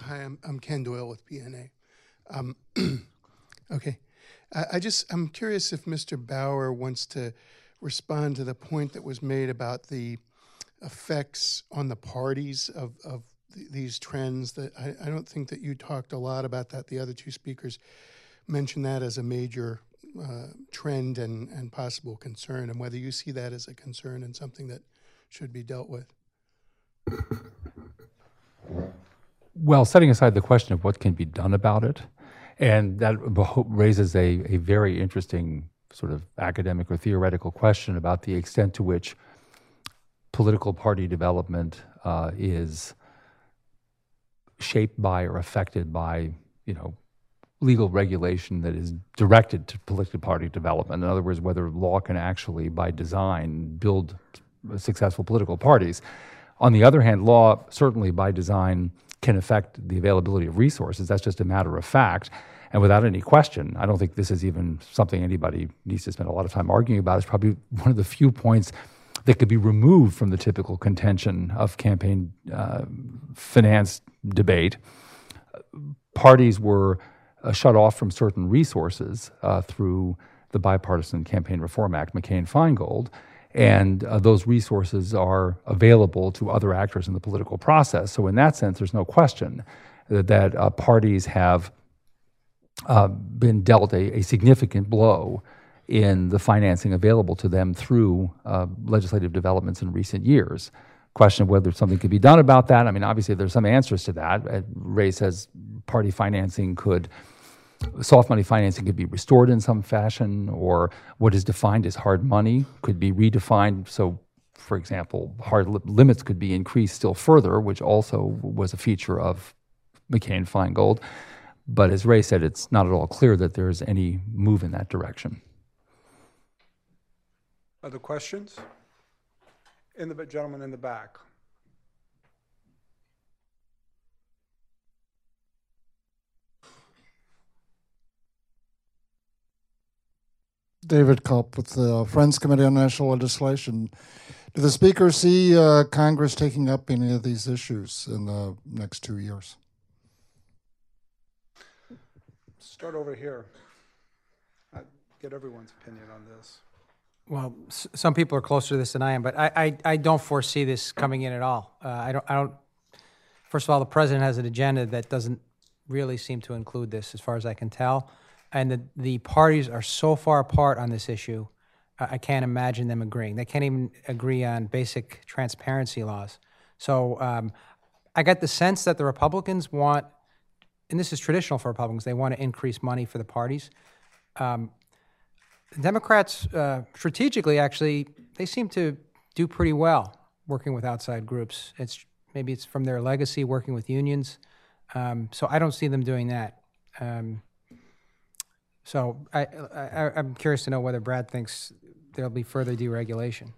Hi, I'm, I'm Ken Doyle with BNA. Um, okay. I just I'm curious if Mr. Bauer wants to respond to the point that was made about the effects on the parties of, of th- these trends. That I, I, don't think that you talked a lot about that. The other two speakers mentioned that as a major uh, trend and, and possible concern, and whether you see that as a concern and something that should be dealt with. Well, setting aside the question of what can be done about it, and that raises a, a very interesting sort of academic or theoretical question about the extent to which political party development uh, is shaped by or affected by, you know, legal regulation that is directed to political party development. In other words, whether law can actually, by design, build successful political parties. On the other hand, law certainly by design can affect the availability of resources. That's just a matter of fact. And without any question, I don't think this is even something anybody needs to spend a lot of time arguing about. It's probably one of the few points that could be removed from the typical contention of campaign uh, finance debate. Parties were uh, shut off from certain resources uh, through the Bipartisan Campaign Reform Act, McCain Feingold, and uh, those resources are available to other actors in the political process. So, in that sense, there's no question that, that uh, parties have uh, been dealt a, a, significant blow in the financing available to them through uh, legislative developments in recent years. Question of whether something could be done about that. I mean, obviously, there's some answers to that. Ray says party financing could soft money financing could be restored in some fashion, or what is defined as hard money could be redefined. So, for example, hard li- limits could be increased still further, which also was a feature of McCain Feingold. But as Ray said, it's not at all clear that there's any move in that direction. Other questions? In the gentleman in the back. David Culp with the Friends Committee on National Legislation. Do the Speaker see uh, Congress taking up any of these issues in the next two years? Start over here. i get everyone's opinion on this. Well, s- some people are closer to this than I am, but I, I, I don't foresee this coming in at all. Uh, I don't, I don't, first of all, the president has an agenda that doesn't really seem to include this, as far as I can tell. And the, the parties are so far apart on this issue, I, I can't imagine them agreeing. They can't even agree on basic transparency laws. So um, I get the sense that the Republicans want, and this is traditional for Republicans, they want to increase money for the parties. Um, the Democrats, uh, strategically, actually, they seem to do pretty well working with outside groups. It's maybe it's from their legacy working with unions. Um, so I don't see them doing that. Um, so I, I, I'm curious to know whether Brad thinks there'll be further deregulation.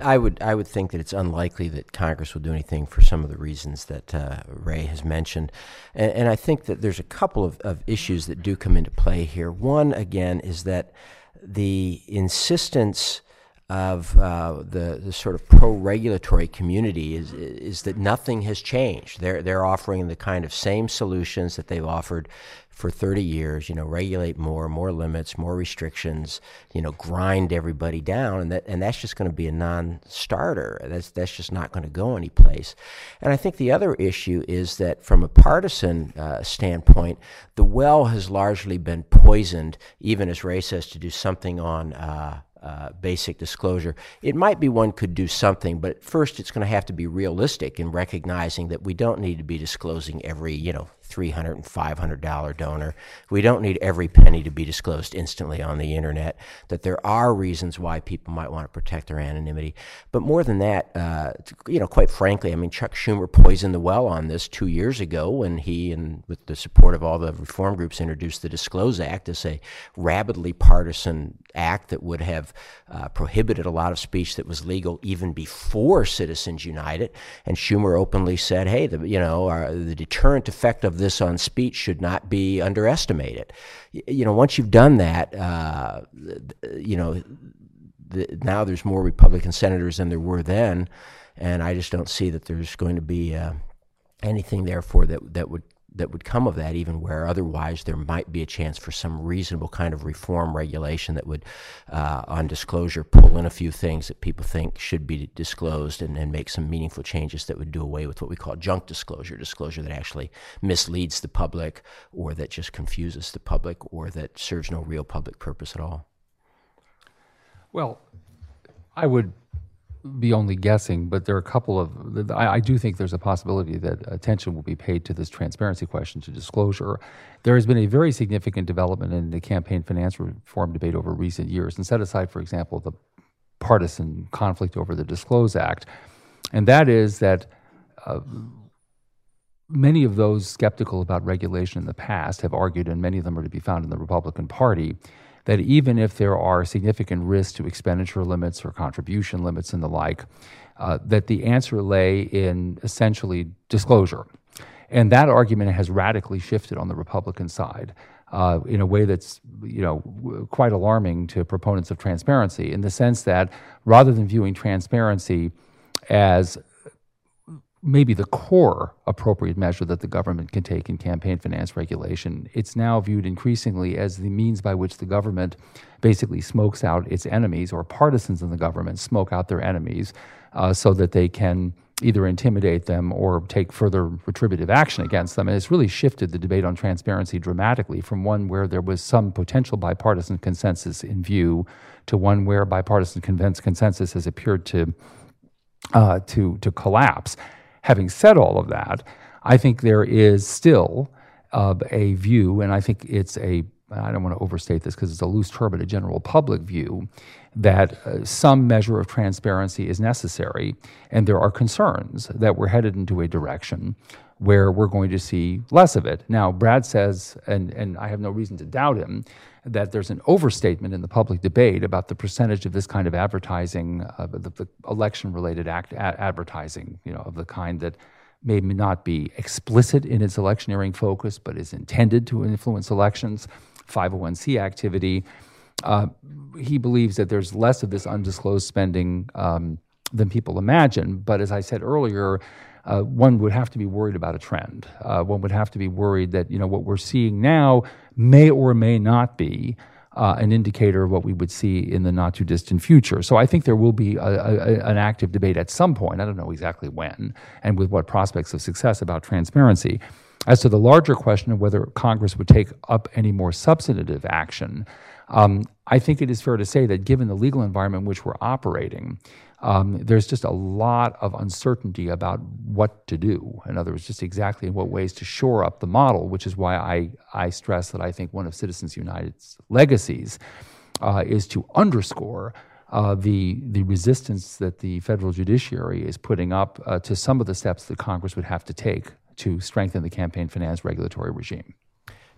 I would I would think that it's unlikely that Congress will do anything for some of the reasons that uh, Ray has mentioned, and, and, I think that there's a couple of, of issues that do come into play here. One again is that the insistence of uh, the, the sort of pro-regulatory community is is that nothing has changed. They're they're offering the kind of same solutions that they've offered for 30 years. You know, regulate more, more limits, more restrictions. You know, grind everybody down, and that and that's just going to be a non-starter. That's that's just not going to go anyplace. And I think the other issue is that from a partisan uh, standpoint, the well has largely been poisoned. Even as Ray says, to do something on. Uh, uh, basic disclosure. It might be one could do something, but first it's going to have to be realistic in recognizing that we don't need to be disclosing every, you know, $300 and $500 donor. We don't need every penny to be disclosed instantly on the internet, that there are reasons why people might want to protect their anonymity. But more than that, uh, you know, quite frankly, I mean, Chuck Schumer poisoned the well on this two years ago when he, and with the support of all the reform groups, introduced the Disclose Act as a rabidly partisan act that would have uh, prohibited a lot of speech that was legal even before Citizens United. And Schumer openly said, hey, the, you know, our, the deterrent effect of this on speech should not be underestimated. You know, once you've done that, uh, you know, the, now there's more Republican senators than there were then, and I just don't see that there's going to be uh, anything therefore that that would that would come of that, even where otherwise there might be a chance for some reasonable kind of reform regulation that would, uh, on disclosure, pull in a few things that people think should be disclosed and, and make some meaningful changes that would do away with what we call junk disclosure, disclosure that actually misleads the public or that just confuses the public or that serves no real public purpose at all. Well, I would be only guessing, but there are a couple of. I, I, do think there's a possibility that attention will be paid to this transparency question, to disclosure. There has been a very significant development in the campaign finance reform debate over recent years, and set aside, for example, the partisan conflict over the Disclose Act, and that is that. Uh, many of those skeptical about regulation in the past have argued, and many of them are to be found in the Republican Party, that even if there are significant risks to expenditure limits or contribution limits and the like, uh, that the answer lay in essentially disclosure. And that argument has radically shifted on the Republican side. Uh, in a way that's you know quite alarming to proponents of transparency, in the sense that rather than viewing transparency as maybe the core appropriate measure that the government can take in campaign finance regulation. It's now viewed increasingly as the means by which the government basically smokes out its enemies, or partisans in the government smoke out their enemies, uh, so that they can either intimidate them or take further retributive action against them. And it's really shifted the debate on transparency dramatically from one where there was some potential bipartisan consensus in view to one where bipartisan consensus has appeared to uh, to to collapse. Having said all of that, I think there is still uh, a view, and I think it's a I don't want to overstate this because it's a loose term, but a general public view that uh, some measure of transparency is necessary, and there are concerns that we're headed into a direction where we're going to see less of it. Now, Brad says, and, and I have no reason to doubt him, that there's an overstatement in the public debate about the percentage of this kind of advertising, uh, the, the election-related act, a- advertising, you know, of the kind that may not be explicit in its electioneering focus, but is intended to influence elections, 501c activity. Uh, he believes that there's less of this undisclosed spending um, than people imagine. But as I said earlier, uh, one would have to be worried about a trend. Uh, one would have to be worried that you know what we're seeing now may or may not be uh, an indicator of what we would see in the not too distant future. So I think there will be a, a, an active debate at some point. I don't know exactly when and with what prospects of success about transparency. As to the larger question of whether Congress would take up any more substantive action, um, I think it is fair to say that given the legal environment in which we're operating, um, there's just a lot of uncertainty about what to do. In other words, just exactly in what ways to shore up the model, which is why I, I stress that I think one of Citizens United's legacies uh, is to underscore uh, the, the resistance that the federal judiciary is putting up uh, to some of the steps that Congress would have to take to strengthen the campaign finance regulatory regime.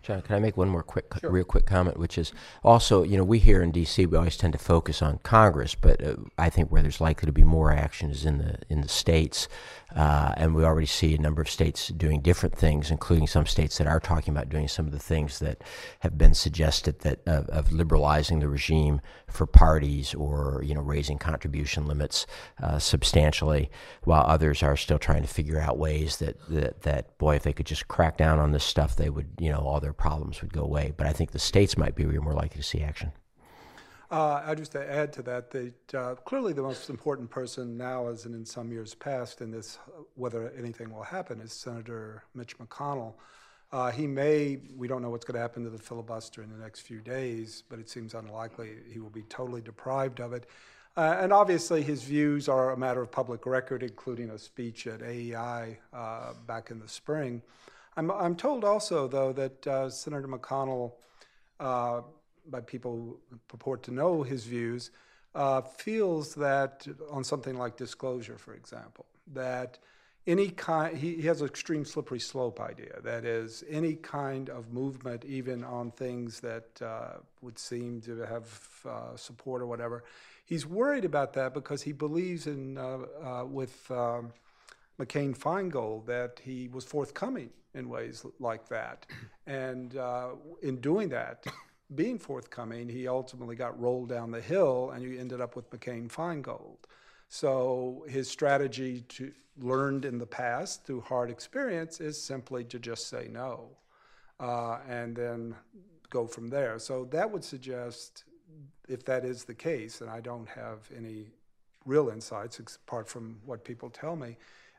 John, can I make one more quick, sure. real quick comment, which is also, you know, we here in D.C. we always tend to focus on Congress, but uh, I think where there's likely to be more action is in the in the states, uh, and we already see a number of states doing different things, including some states that are talking about doing some of the things that have been suggested that uh, of liberalizing the regime for parties or you know raising contribution limits uh, substantially, while others are still trying to figure out ways that, that that boy, if they could just crack down on this stuff, they would you know all their problems would go away. But I think the states might be where you're more likely to see action. Uh, I just to add to that, that uh, clearly the most important person now, as in some years past, in this whether anything will happen, is Senator Mitch McConnell. Uh, he may, we don't know what's going to happen to the filibuster in the next few days, but it seems unlikely he will be totally deprived of it. Uh, and obviously, his views are a matter of public record, including a speech at AEI uh, back in the spring. I'm, I'm told also, though, that uh, Senator McConnell, uh, by people who purport to know his views, uh, feels that on something like disclosure, for example, that any kind, he, he has an extreme slippery slope idea. That is, any kind of movement, even on things that uh, would seem to have uh, support or whatever, he's worried about that because he believes in, uh, uh with um, McCain Feingold, that he was forthcoming in ways like that. And uh, in doing that, being forthcoming, he ultimately got rolled down the hill and you ended up with McCain Feingold. So his strategy to learned in the past through hard experience is simply to just say no uh, and then go from there. So that would suggest, if that is the case, and I don't have any real insights apart from what people tell me,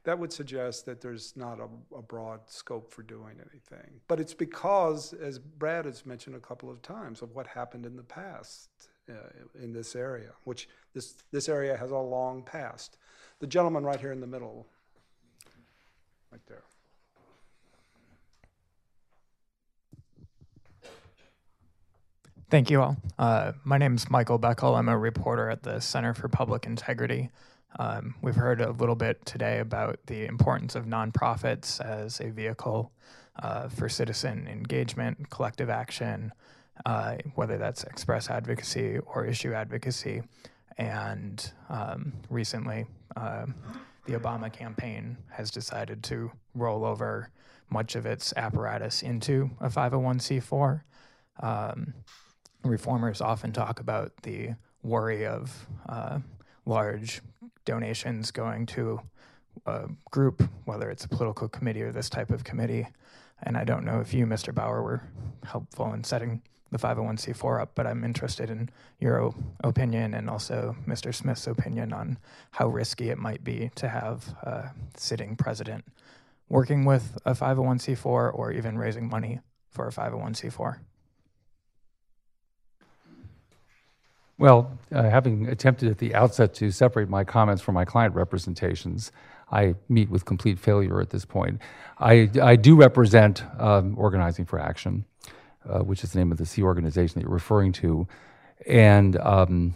that would suggest that there's not a, a, broad scope for doing anything. But it's because, as Brad has mentioned a couple of times, of what happened in the past uh, in this area, which this, this area has a long past. The gentleman right here in the middle, right there. Thank you all. Uh, my name is Michael Beckel. I'm a reporter at the Center for Public Integrity. Um, we've heard a little bit today about the importance of nonprofits as a vehicle uh, for citizen engagement, collective action, uh, whether that's express advocacy or issue advocacy. And um, recently, uh, the Obama campaign has decided to roll over much of its apparatus into a 501c4. Um, reformers often talk about the worry of uh, large donations going to a group, whether it's a political committee or this type of committee. And I don't know if you, Mr. Bauer, were helpful in setting the 501c4 up, but I'm interested in your opinion and also Mr. Smith's opinion on how risky it might be to have a sitting president working with a 501c4 or even raising money for a 501c4. Well, uh, having attempted at the outset to separate my comments from my client representations, I meet with complete failure at this point. I, I do represent um, Organizing for Action, uh, which is the name of the C organization that you're referring to. And um,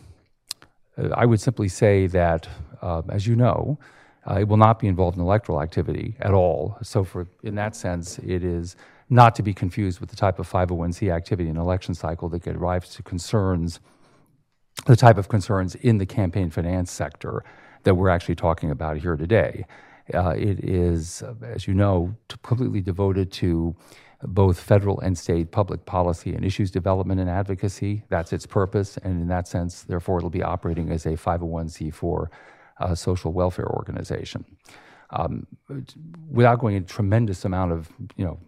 uh, I would simply say that, uh, as you know, uh, it will not be involved in electoral activity at all. So, for in that sense, it is not to be confused with the type of 501c activity in election cycle that derives to concerns, the type of concerns in the campaign finance sector that we're actually talking about here today. Uh, it is, as you know, completely devoted to both federal and state public policy and issues development and advocacy. That's its purpose, and in that sense, therefore, it'll be operating as a 501c4 uh, social welfare organization. Um, without going a tremendous amount of, you know,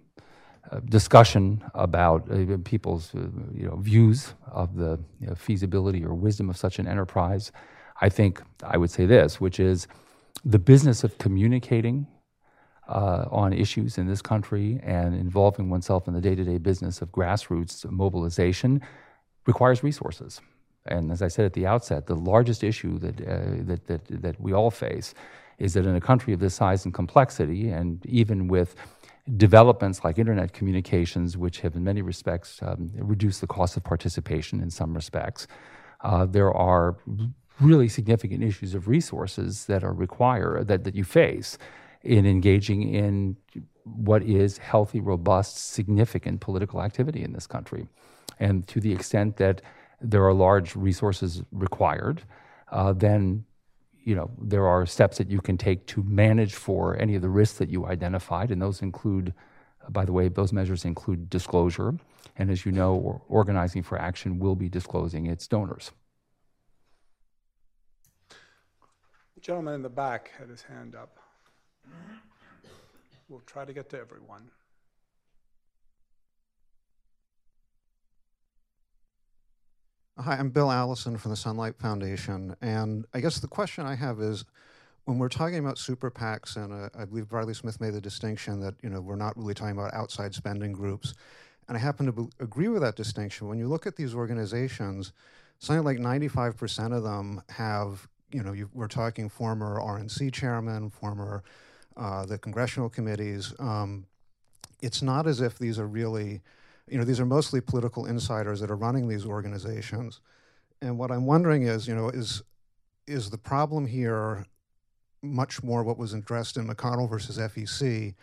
discussion about uh, people's, uh, you know, views of the you know, feasibility or wisdom of such an enterprise, I think I would say this, which is the business of communicating uh, on issues in this country and involving oneself in the day-to-day business of grassroots mobilization requires resources. And as I said at the outset, the largest issue that, uh, that, that, that we all face is that in a country of this size and complexity, and even with developments like internet communications, which have in many respects um, reduced the cost of participation in some respects, uh, there are really significant issues of resources that are required, that, that you face in engaging in what is healthy, robust, significant political activity in this country. And to the extent that there are large resources required, uh, then you know there are steps that you can take to manage for any of the risks that you identified, and those include, by the way, those measures include disclosure. And as you know, Organizing for Action will be disclosing its donors. The gentleman in the back had his hand up. We'll try to get to everyone. Hi, I'm Bill Allison from the Sunlight Foundation. And I guess the question I have is when we're talking about super PACs, and uh, I believe Bradley Smith made the distinction that you know we're not really talking about outside spending groups, and I happen to be- agree with that distinction. When you look at these organizations, something like 95% of them have you know you, we're talking former RNC chairman, former uh, the congressional committees. Um, it's not as if these are really you know, these are mostly political insiders that are running these organizations. And what I'm wondering is, you know, is is the problem here much more what was addressed in McConnell versus FEC,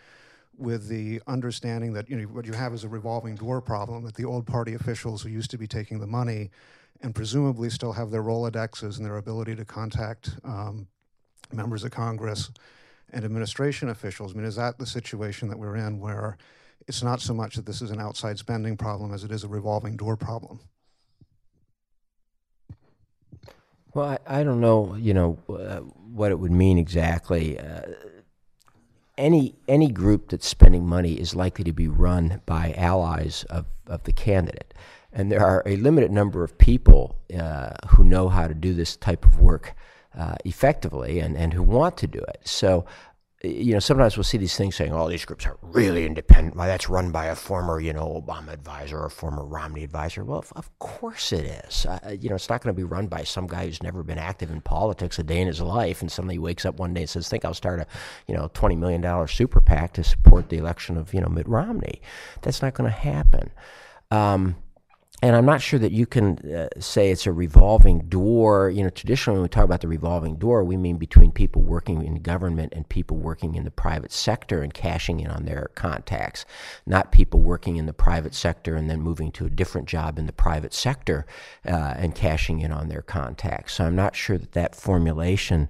with the understanding that you know what you have is a revolving door problem that the old party officials who used to be taking the money and presumably still have their Rolodexes and their ability to contact um, members of Congress and administration officials. I mean, is that the situation that we're in where it's not so much that this is an outside spending problem as it is a revolving door problem. Well, I, I don't know, you know, uh, what it would mean exactly. Uh, any any group that's spending money is likely to be run by allies of, of the candidate, and there are a limited number of people uh, who know how to do this type of work uh, effectively and, and who want to do it. So you know, sometimes we'll see these things saying, "Oh, these groups are really independent." Why, that's run by a former, you know, Obama advisor or former Romney advisor. Well, of, of course it is. Uh, you know, it's not going to be run by some guy who's never been active in politics a day in his life, and suddenly wakes up one day and says, "Think I'll start a, you know, twenty million dollar super PAC to support the election of, you know, Mitt Romney." That's not going to happen. Um, and I'm not sure that you can uh, say it's a revolving door. You know, traditionally when we talk about the revolving door, we mean between people working in government and people working in the private sector and cashing in on their contacts, not people working in the private sector and then moving to a different job in the private sector uh, and cashing in on their contacts. So I'm not sure that that formulation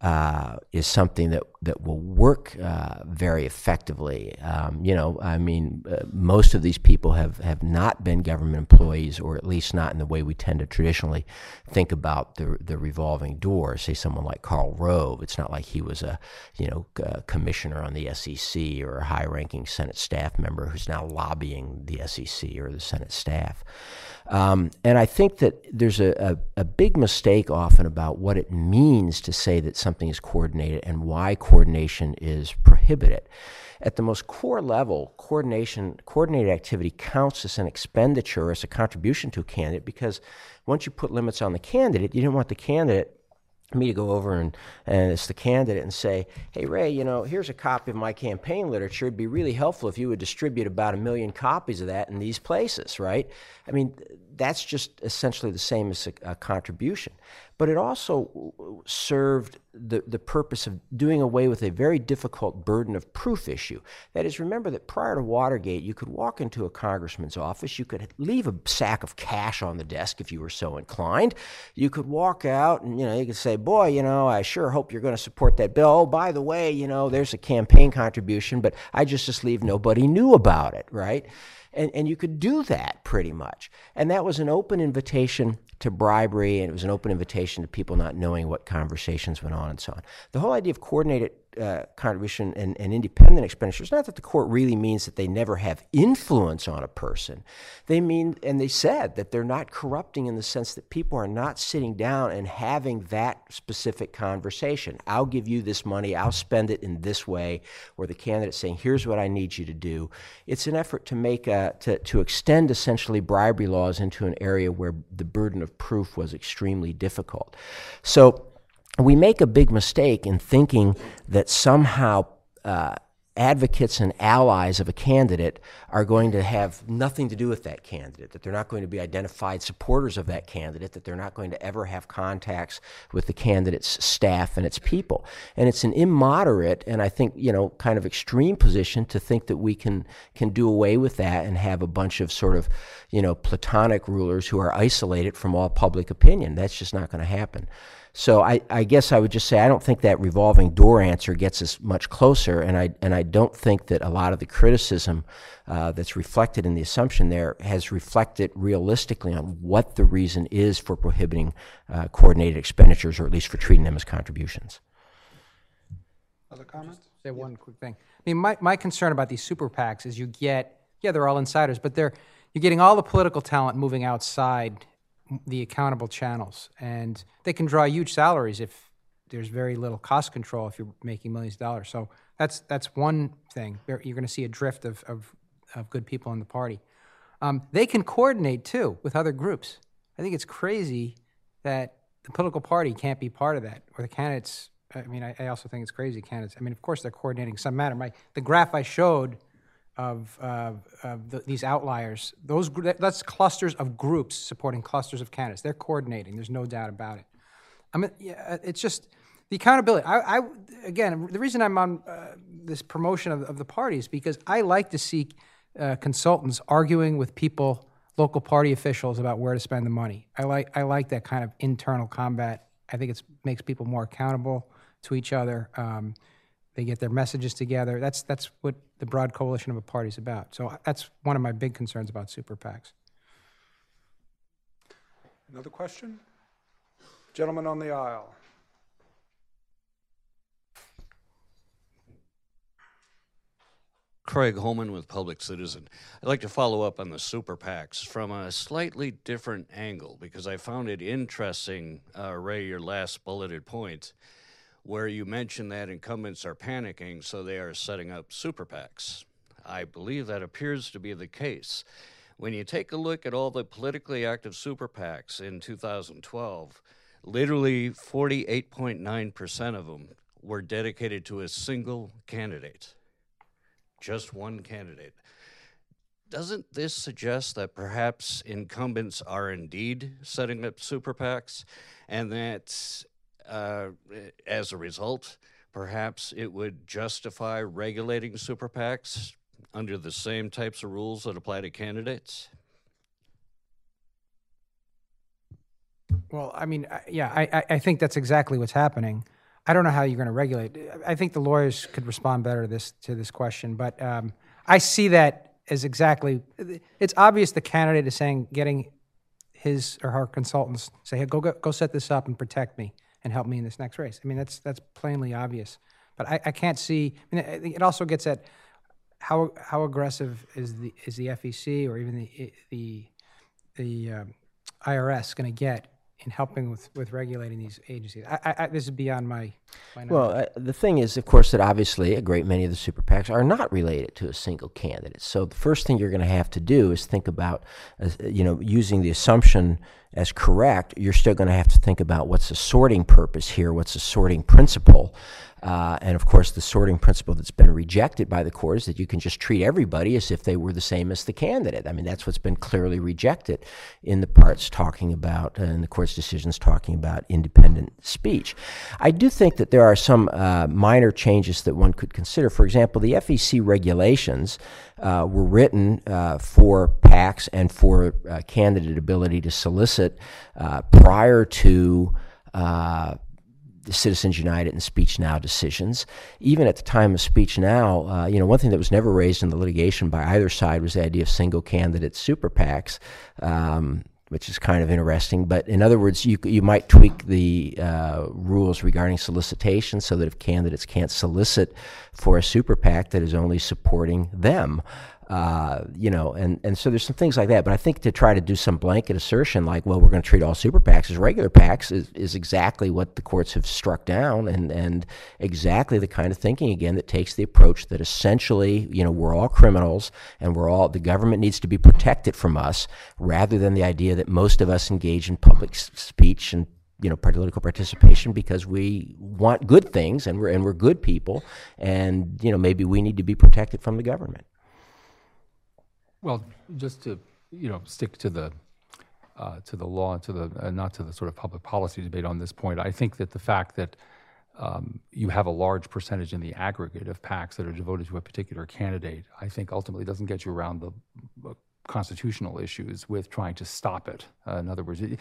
uh, is something that that will work uh, very effectively. Um, you know, I mean, uh, most of these people have, have not been government employees, or at least not in the way we tend to traditionally think about the the revolving door. Say someone like Karl Rove. It's not like he was a you know commissioner on the SEC or a high-ranking Senate staff member who's now lobbying the SEC or the Senate staff. Um, and I think that there's a, a, a, big mistake often about what it means to say that something is coordinated and why coordination is prohibited. At the most core level, coordination, coordinated activity counts as an expenditure, as a contribution to a candidate, because once you put limits on the candidate, you don't want the candidate me to go over and, and it's the candidate and say, hey, Ray, you know, here's a copy of my campaign literature. It'd be really helpful if you would distribute about a million copies of that in these places, right? I mean, that's just essentially the same as a, a contribution. But it also served the, the purpose of doing away with a very difficult burden of proof issue. That is, remember that prior to Watergate, you could walk into a congressman's office, you could leave a sack of cash on the desk if you were so inclined. You could walk out and, you know, you could say, boy, you know, I sure hope you're going to support that bill. Oh, by the way, you know, there's a campaign contribution, but I just just leave nobody knew about it, right? And, and you could do that pretty much. And that was an open invitation to bribery, and it was an open invitation to people not knowing what conversations went on and so on. The whole idea of coordinated uh, contribution and, and, independent expenditures, not that the court really means that they never have influence on a person. They mean, and they said that they're not corrupting in the sense that people are not sitting down and having that specific conversation. I'll give you this money, I'll spend it in this way, or the candidate saying, here's what I need you to do. It's an effort to make, a, to, to extend essentially bribery laws into an area where the burden of proof was extremely difficult. So, we make a big mistake in thinking that somehow uh, advocates and allies of a candidate are going to have nothing to do with that candidate, that they're not going to be identified supporters of that candidate, that they're not going to ever have contacts with the candidate's staff and its people. And it's an immoderate and I think, you know, kind of extreme position to think that we can can do away with that and have a bunch of sort of, you know, platonic rulers who are isolated from all public opinion. That's just not going to happen. So I, I, guess I would just say I don't think that revolving door answer gets us much closer, and I and I don't think that a lot of the criticism uh, that's reflected in the assumption there has reflected realistically on what the reason is for prohibiting uh, coordinated expenditures, or at least for treating them as contributions. Other comments? Say one quick thing. I mean, my, my concern about these super PACs is you get yeah they're all insiders, but they're you're getting all the political talent moving outside the accountable channels, and they can draw huge salaries if there's very little cost control if you're making millions of dollars. So that's that's one thing. You're going to see a drift of, of, of good people in the party. Um, they can coordinate too with other groups. I think it's crazy that the political party can't be part of that, or the candidates. I mean, I, I also think it's crazy candidates. I mean, of course they're coordinating some matter. My the graph I showed of, uh, of the, these outliers. Those that's clusters of groups supporting clusters of candidates. They're coordinating. There's no doubt about it. I mean, yeah, it's just the accountability. I, I again, the reason I'm on uh, this promotion of, of, the party is because I like to see uh, consultants arguing with people, local party officials, about where to spend the money. I like I like that kind of internal combat. I think it makes people more accountable to each other. Um, they get their messages together. That's that's what the broad coalition of a party is about. So that's one of my big concerns about super PACs. Another question? Gentleman on the aisle. Craig Holman with Public Citizen. I'd like to follow up on the super PACs from a slightly different angle because I found it interesting, uh, Ray, your last bulleted point where you mentioned that incumbents are panicking, so they are setting up super PACs. I believe that appears to be the case. When you take a look at all the politically active super PACs in 2012, literally 48.9% of them were dedicated to a single candidate, just one candidate. Doesn't this suggest that perhaps incumbents are indeed setting up super PACs and that uh, as a result, perhaps it would justify regulating super PACs under the same types of rules that apply to candidates? Well, I mean, yeah, I, I think that's exactly what's happening. I don't know how you're going to regulate. I think the lawyers could respond better to this to this question, but um, I see that as exactly. It's obvious the candidate is saying getting his or her consultants say, hey, go, go go set this up and protect me and help me in this next race. I mean, that's that's plainly obvious. But I, I can't see. I mean, it also gets at how how aggressive is the is the FEC or even the the the um, IRS going to get in helping with, with regulating these agencies? I, I, I, this is beyond my. my. Well, uh, the thing is, of course, that obviously a great many of the super PACs are not related to a single candidate. So the first thing you're going to have to do is think about, uh, you know, using the assumption as correct. You're still going to have to think about what's the sorting purpose here, what's the sorting principle. Uh, and of course, the sorting principle that's been rejected by the court is that you can just treat everybody as if they were the same as the candidate. I mean, that's what's been clearly rejected in the parts talking about, uh, in the court's decisions talking about independent speech. I do think that there are some uh, minor changes that one could consider. For example, the FEC regulations uh, were written uh, for PACs and for uh, candidate ability to solicit prior to Citizens United and Speech Now decisions. Even at the time of Speech Now, uh, you know, one thing that was never raised in the litigation by either side was the idea of single candidate super PACs. Um, which is kind of interesting. But in other words, you you might tweak the uh, rules regarding solicitation so that if candidates can't solicit for a super PAC that is only supporting them, uh, you know, and, and so there's some things like that. But I think to try to do some blanket assertion like, well, we're going to treat all super PACs as regular PACs is, is exactly what the courts have struck down and, and exactly the kind of thinking, again, that takes the approach that essentially, you know, we're all criminals and we're all, the government needs to be protected from us rather than the idea that most of us engage in public speech and you know political participation because we want good things and we're and we're good people and you know maybe we need to be protected from the government well, just to you know stick to the uh, to the law, to the uh, not to the sort of public policy debate on this point. I think that the fact that um, you have a large percentage in the aggregate of PACs that are devoted to a particular candidate, I think ultimately doesn't get you around the uh, constitutional issues with trying to stop it. Uh, in other words, it,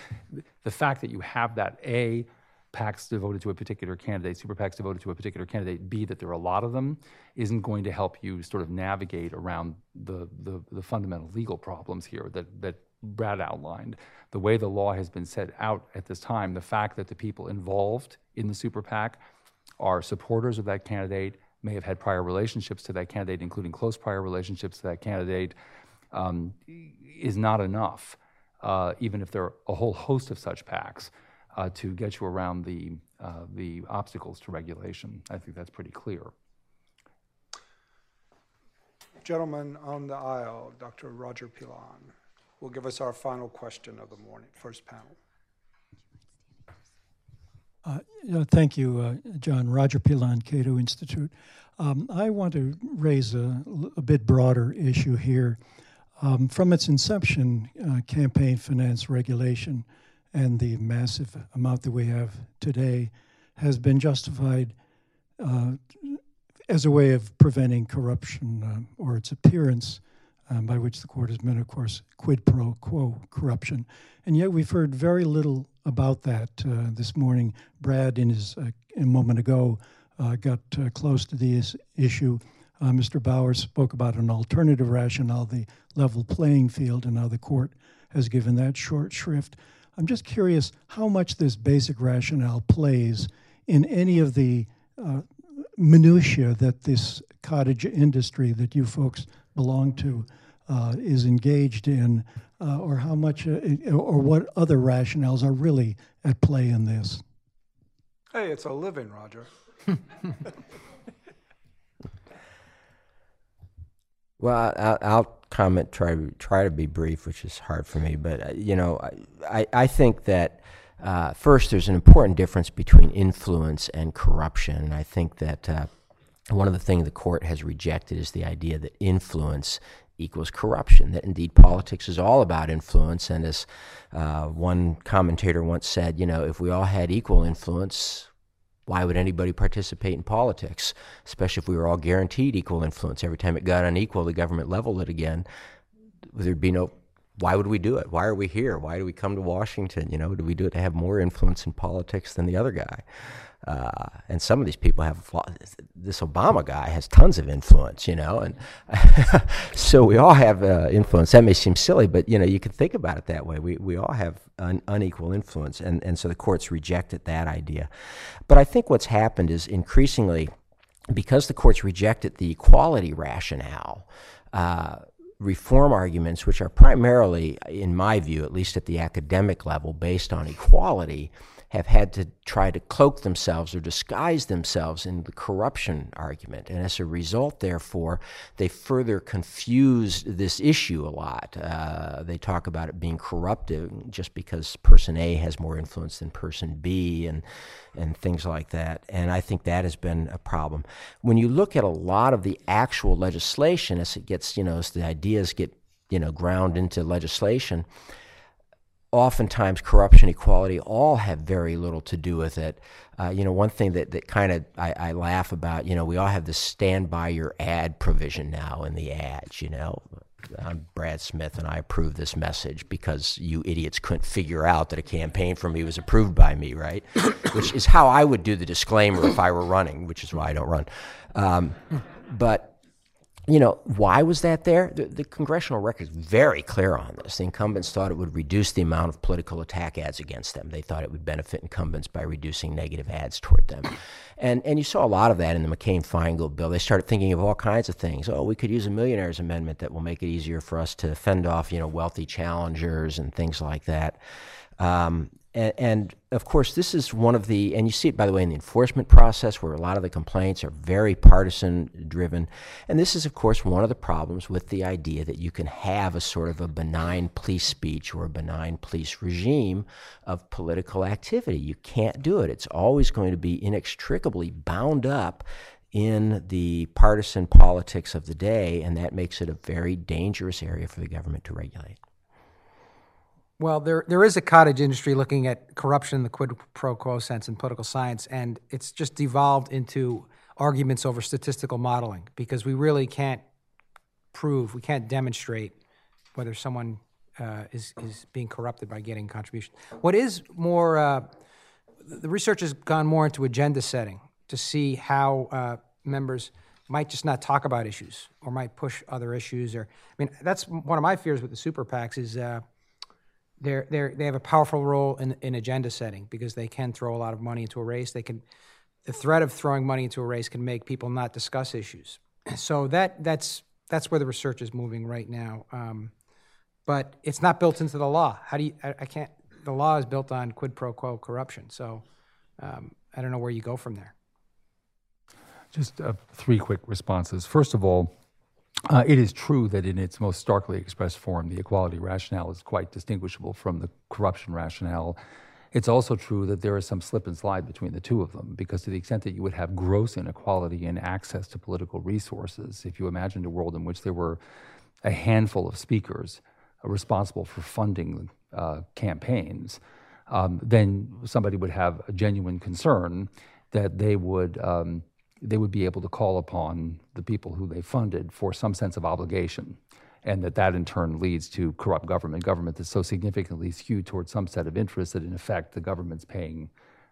the fact that you have that a PACs devoted to a particular candidate, super PACs devoted to a particular candidate, B, that there are a lot of them, isn't going to help you sort of navigate around the, the, the, fundamental legal problems here that, that Brad outlined. The way the law has been set out at this time, the fact that the people involved in the super PAC are supporters of that candidate, may have had prior relationships to that candidate, including close prior relationships to that candidate, um, is not enough, uh, even if there are a whole host of such PACs uh, to get you around the, uh, the obstacles to regulation. I think that's pretty clear. Gentleman on the aisle, Dr. Roger Pilon, will give us our final question of the morning, first panel. Uh, thank you, uh, John. Roger Pilon, Cato Institute. Um, I want to raise a, a bit broader issue here. Um, from its inception, uh, campaign finance regulation and the massive amount that we have today has been justified uh, as a way of preventing corruption uh, or its appearance, um, by which the court has meant, of course, quid pro quo corruption. And yet we've heard very little about that uh, this morning. Brad, in his uh, a moment ago, uh, got uh, close to this issue. Mr. Bauer spoke about an alternative rationale, the level playing field, and how the court has given that short shrift. I'm just curious how much this basic rationale plays in any of the uh, minutiae that this cottage industry that you folks belong to uh, is engaged in, uh, or how much, uh, or what other rationales are really at play in this. Hey, it's a living, Roger. well, I'll, I'll comment, try to try to be brief, which is hard for me. But uh, you know, I I think that uh, first there's an important difference between influence and corruption, and I think that uh, one of the things the court has rejected is the idea that influence equals corruption. That indeed politics is all about influence, and as uh, one commentator once said, you know, if we all had equal influence, why would anybody participate in politics, especially if we were all guaranteed equal influence? Every time it got unequal, the government leveled it again. There'd be no. Why would we do it? Why are we here? Why do we come to Washington? You know, do we do it to have more influence in politics than the other guy? Uh, and some of these people have this Obama guy has tons of influence, you know, and so we all have uh, influence. That may seem silly, but you know you can think about it that way. We we all have un- unequal influence, and and so the courts rejected that idea. But I think what's happened is increasingly because the courts rejected the equality rationale. Uh, reform arguments, which are primarily, in my view, at least at the academic level, based on equality, have had to try to cloak themselves or disguise themselves in the corruption argument. And as a result, therefore, they further confused this issue a lot. Uh, they talk about it being corruptive just because person A has more influence than person B and, and things like that. And I think that has been a problem. When you look at a lot of the actual legislation, as it gets, you know, as the ideas get, you know, ground into legislation, oftentimes corruption, equality, all have very little to do with it. Uh, you know, one thing that, that kind of I, I, laugh about, you know, we all have this stand by your ad provision now in the ads, you know. I'm Brad Smith and I approve this message because you idiots couldn't figure out that a campaign for me was approved by me, right? which is how I would do the disclaimer if I were running, which is why I don't run. Um, but you know, why was that there? The, the, congressional record is very clear on this. The incumbents thought it would reduce the amount of political attack ads against them. They thought it would benefit incumbents by reducing negative ads toward them. And, and you saw a lot of that in the McCain Feingold bill. They started thinking of all kinds of things. Oh, we could use a millionaires amendment that will make it easier for us to fend off, you know, wealthy challengers and things like that. Um, and, and, of course, this is one of the, and you see it, by the way, in the enforcement process where a lot of the complaints are very partisan driven. And this is, of course, one of the problems with the idea that you can have a sort of a benign police speech or a benign police regime of political activity. You can't do it. It's always going to be inextricably bound up in the partisan politics of the day, and that makes it a very dangerous area for the government to regulate. Well, there there is a cottage industry looking at corruption in the quid pro quo sense in political science, and it's just devolved into arguments over statistical modeling because we really can't prove, we can't demonstrate whether someone uh, is is being corrupted by getting contribution. What is more, uh, the research has gone more into agenda setting to see how uh, members might just not talk about issues or might push other issues. Or I mean, that's one of my fears with the super PACs is uh, they're, they're, they have a powerful role in, in agenda setting because they can throw a lot of money into a race. They can, the threat of throwing money into a race can make people not discuss issues. So that, that's, that's where the research is moving right now. Um, but it's not built into the law. How do you, I, I, can't, the law is built on quid pro quo corruption. So um, I don't know where you go from there. Just uh, three quick responses. First of all, uh, it is true that in its most starkly expressed form, the equality rationale is quite distinguishable from the corruption rationale. It's also true that there is some slip and slide between the two of them, because to the extent that you would have gross inequality in access to political resources, if you imagined a world in which there were a handful of speakers responsible for funding uh, campaigns, um, then somebody would have a genuine concern that they would um, they would be able to call upon the people who they funded for some sense of obligation and that that in turn leads to corrupt government government that's so significantly skewed towards some set of interests that in effect the government's paying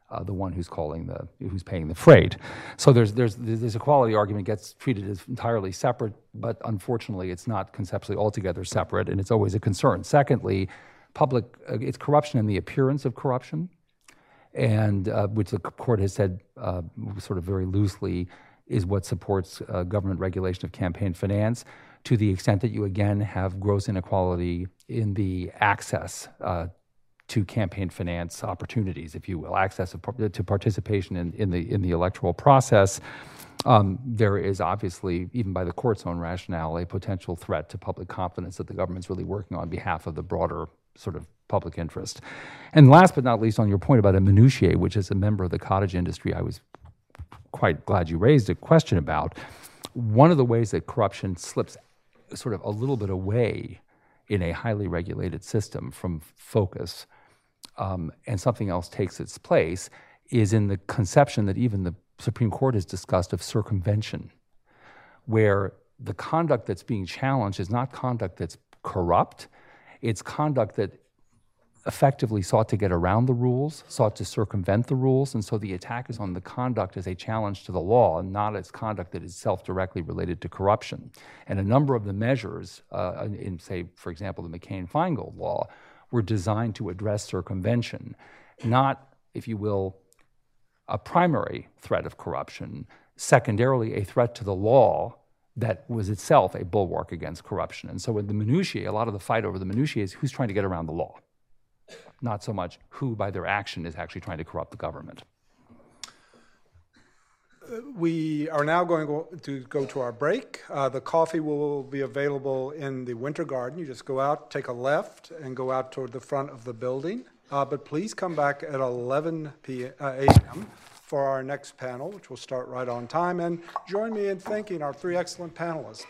uh, the one who's calling the who's paying the freight. So there's there's this equality argument gets treated as entirely separate, but unfortunately it's not conceptually altogether separate, and it's always a concern. Secondly, public uh, it's corruption and the appearance of corruption and uh, which the court has said, uh, sort of very loosely, is what supports uh, government regulation of campaign finance. To the extent that you again have gross inequality in the access uh, to campaign finance opportunities, if you will, access to participation in, in the in the electoral process. Um, there is obviously, even by the court's own rationale, a potential threat to public confidence that the government's really working on behalf of the broader sort of public interest. And last but not least, on your point about a minutiae, which is a member of the cottage industry, I was quite glad you raised a question about. One of the ways that corruption slips sort of a little bit away in a highly regulated system from focus um, and something else takes its place is in the conception that even the Supreme Court has discussed of circumvention, where the conduct that's being challenged is not conduct that's corrupt, it's conduct that effectively sought to get around the rules, sought to circumvent the rules, and so the attack is on the conduct as a challenge to the law, not as conduct that is self directly related to corruption. And a number of the measures, uh, in, say, for example, the McCain Feingold law, were designed to address circumvention, not, if you will, a primary threat of corruption, secondarily, a threat to the law that was itself a bulwark against corruption. And so, in the minutiae, a lot of the fight over the minutiae is who's trying to get around the law not so much who, by their action, is actually trying to corrupt the government. We are now going to go to our break. Uh, the coffee will be available in the winter garden. You just go out, take a left, and go out toward the front of the building. Uh, but please come back at 11 p.m. Uh, for our next panel, which will start right on time. And join me in thanking our three excellent panelists.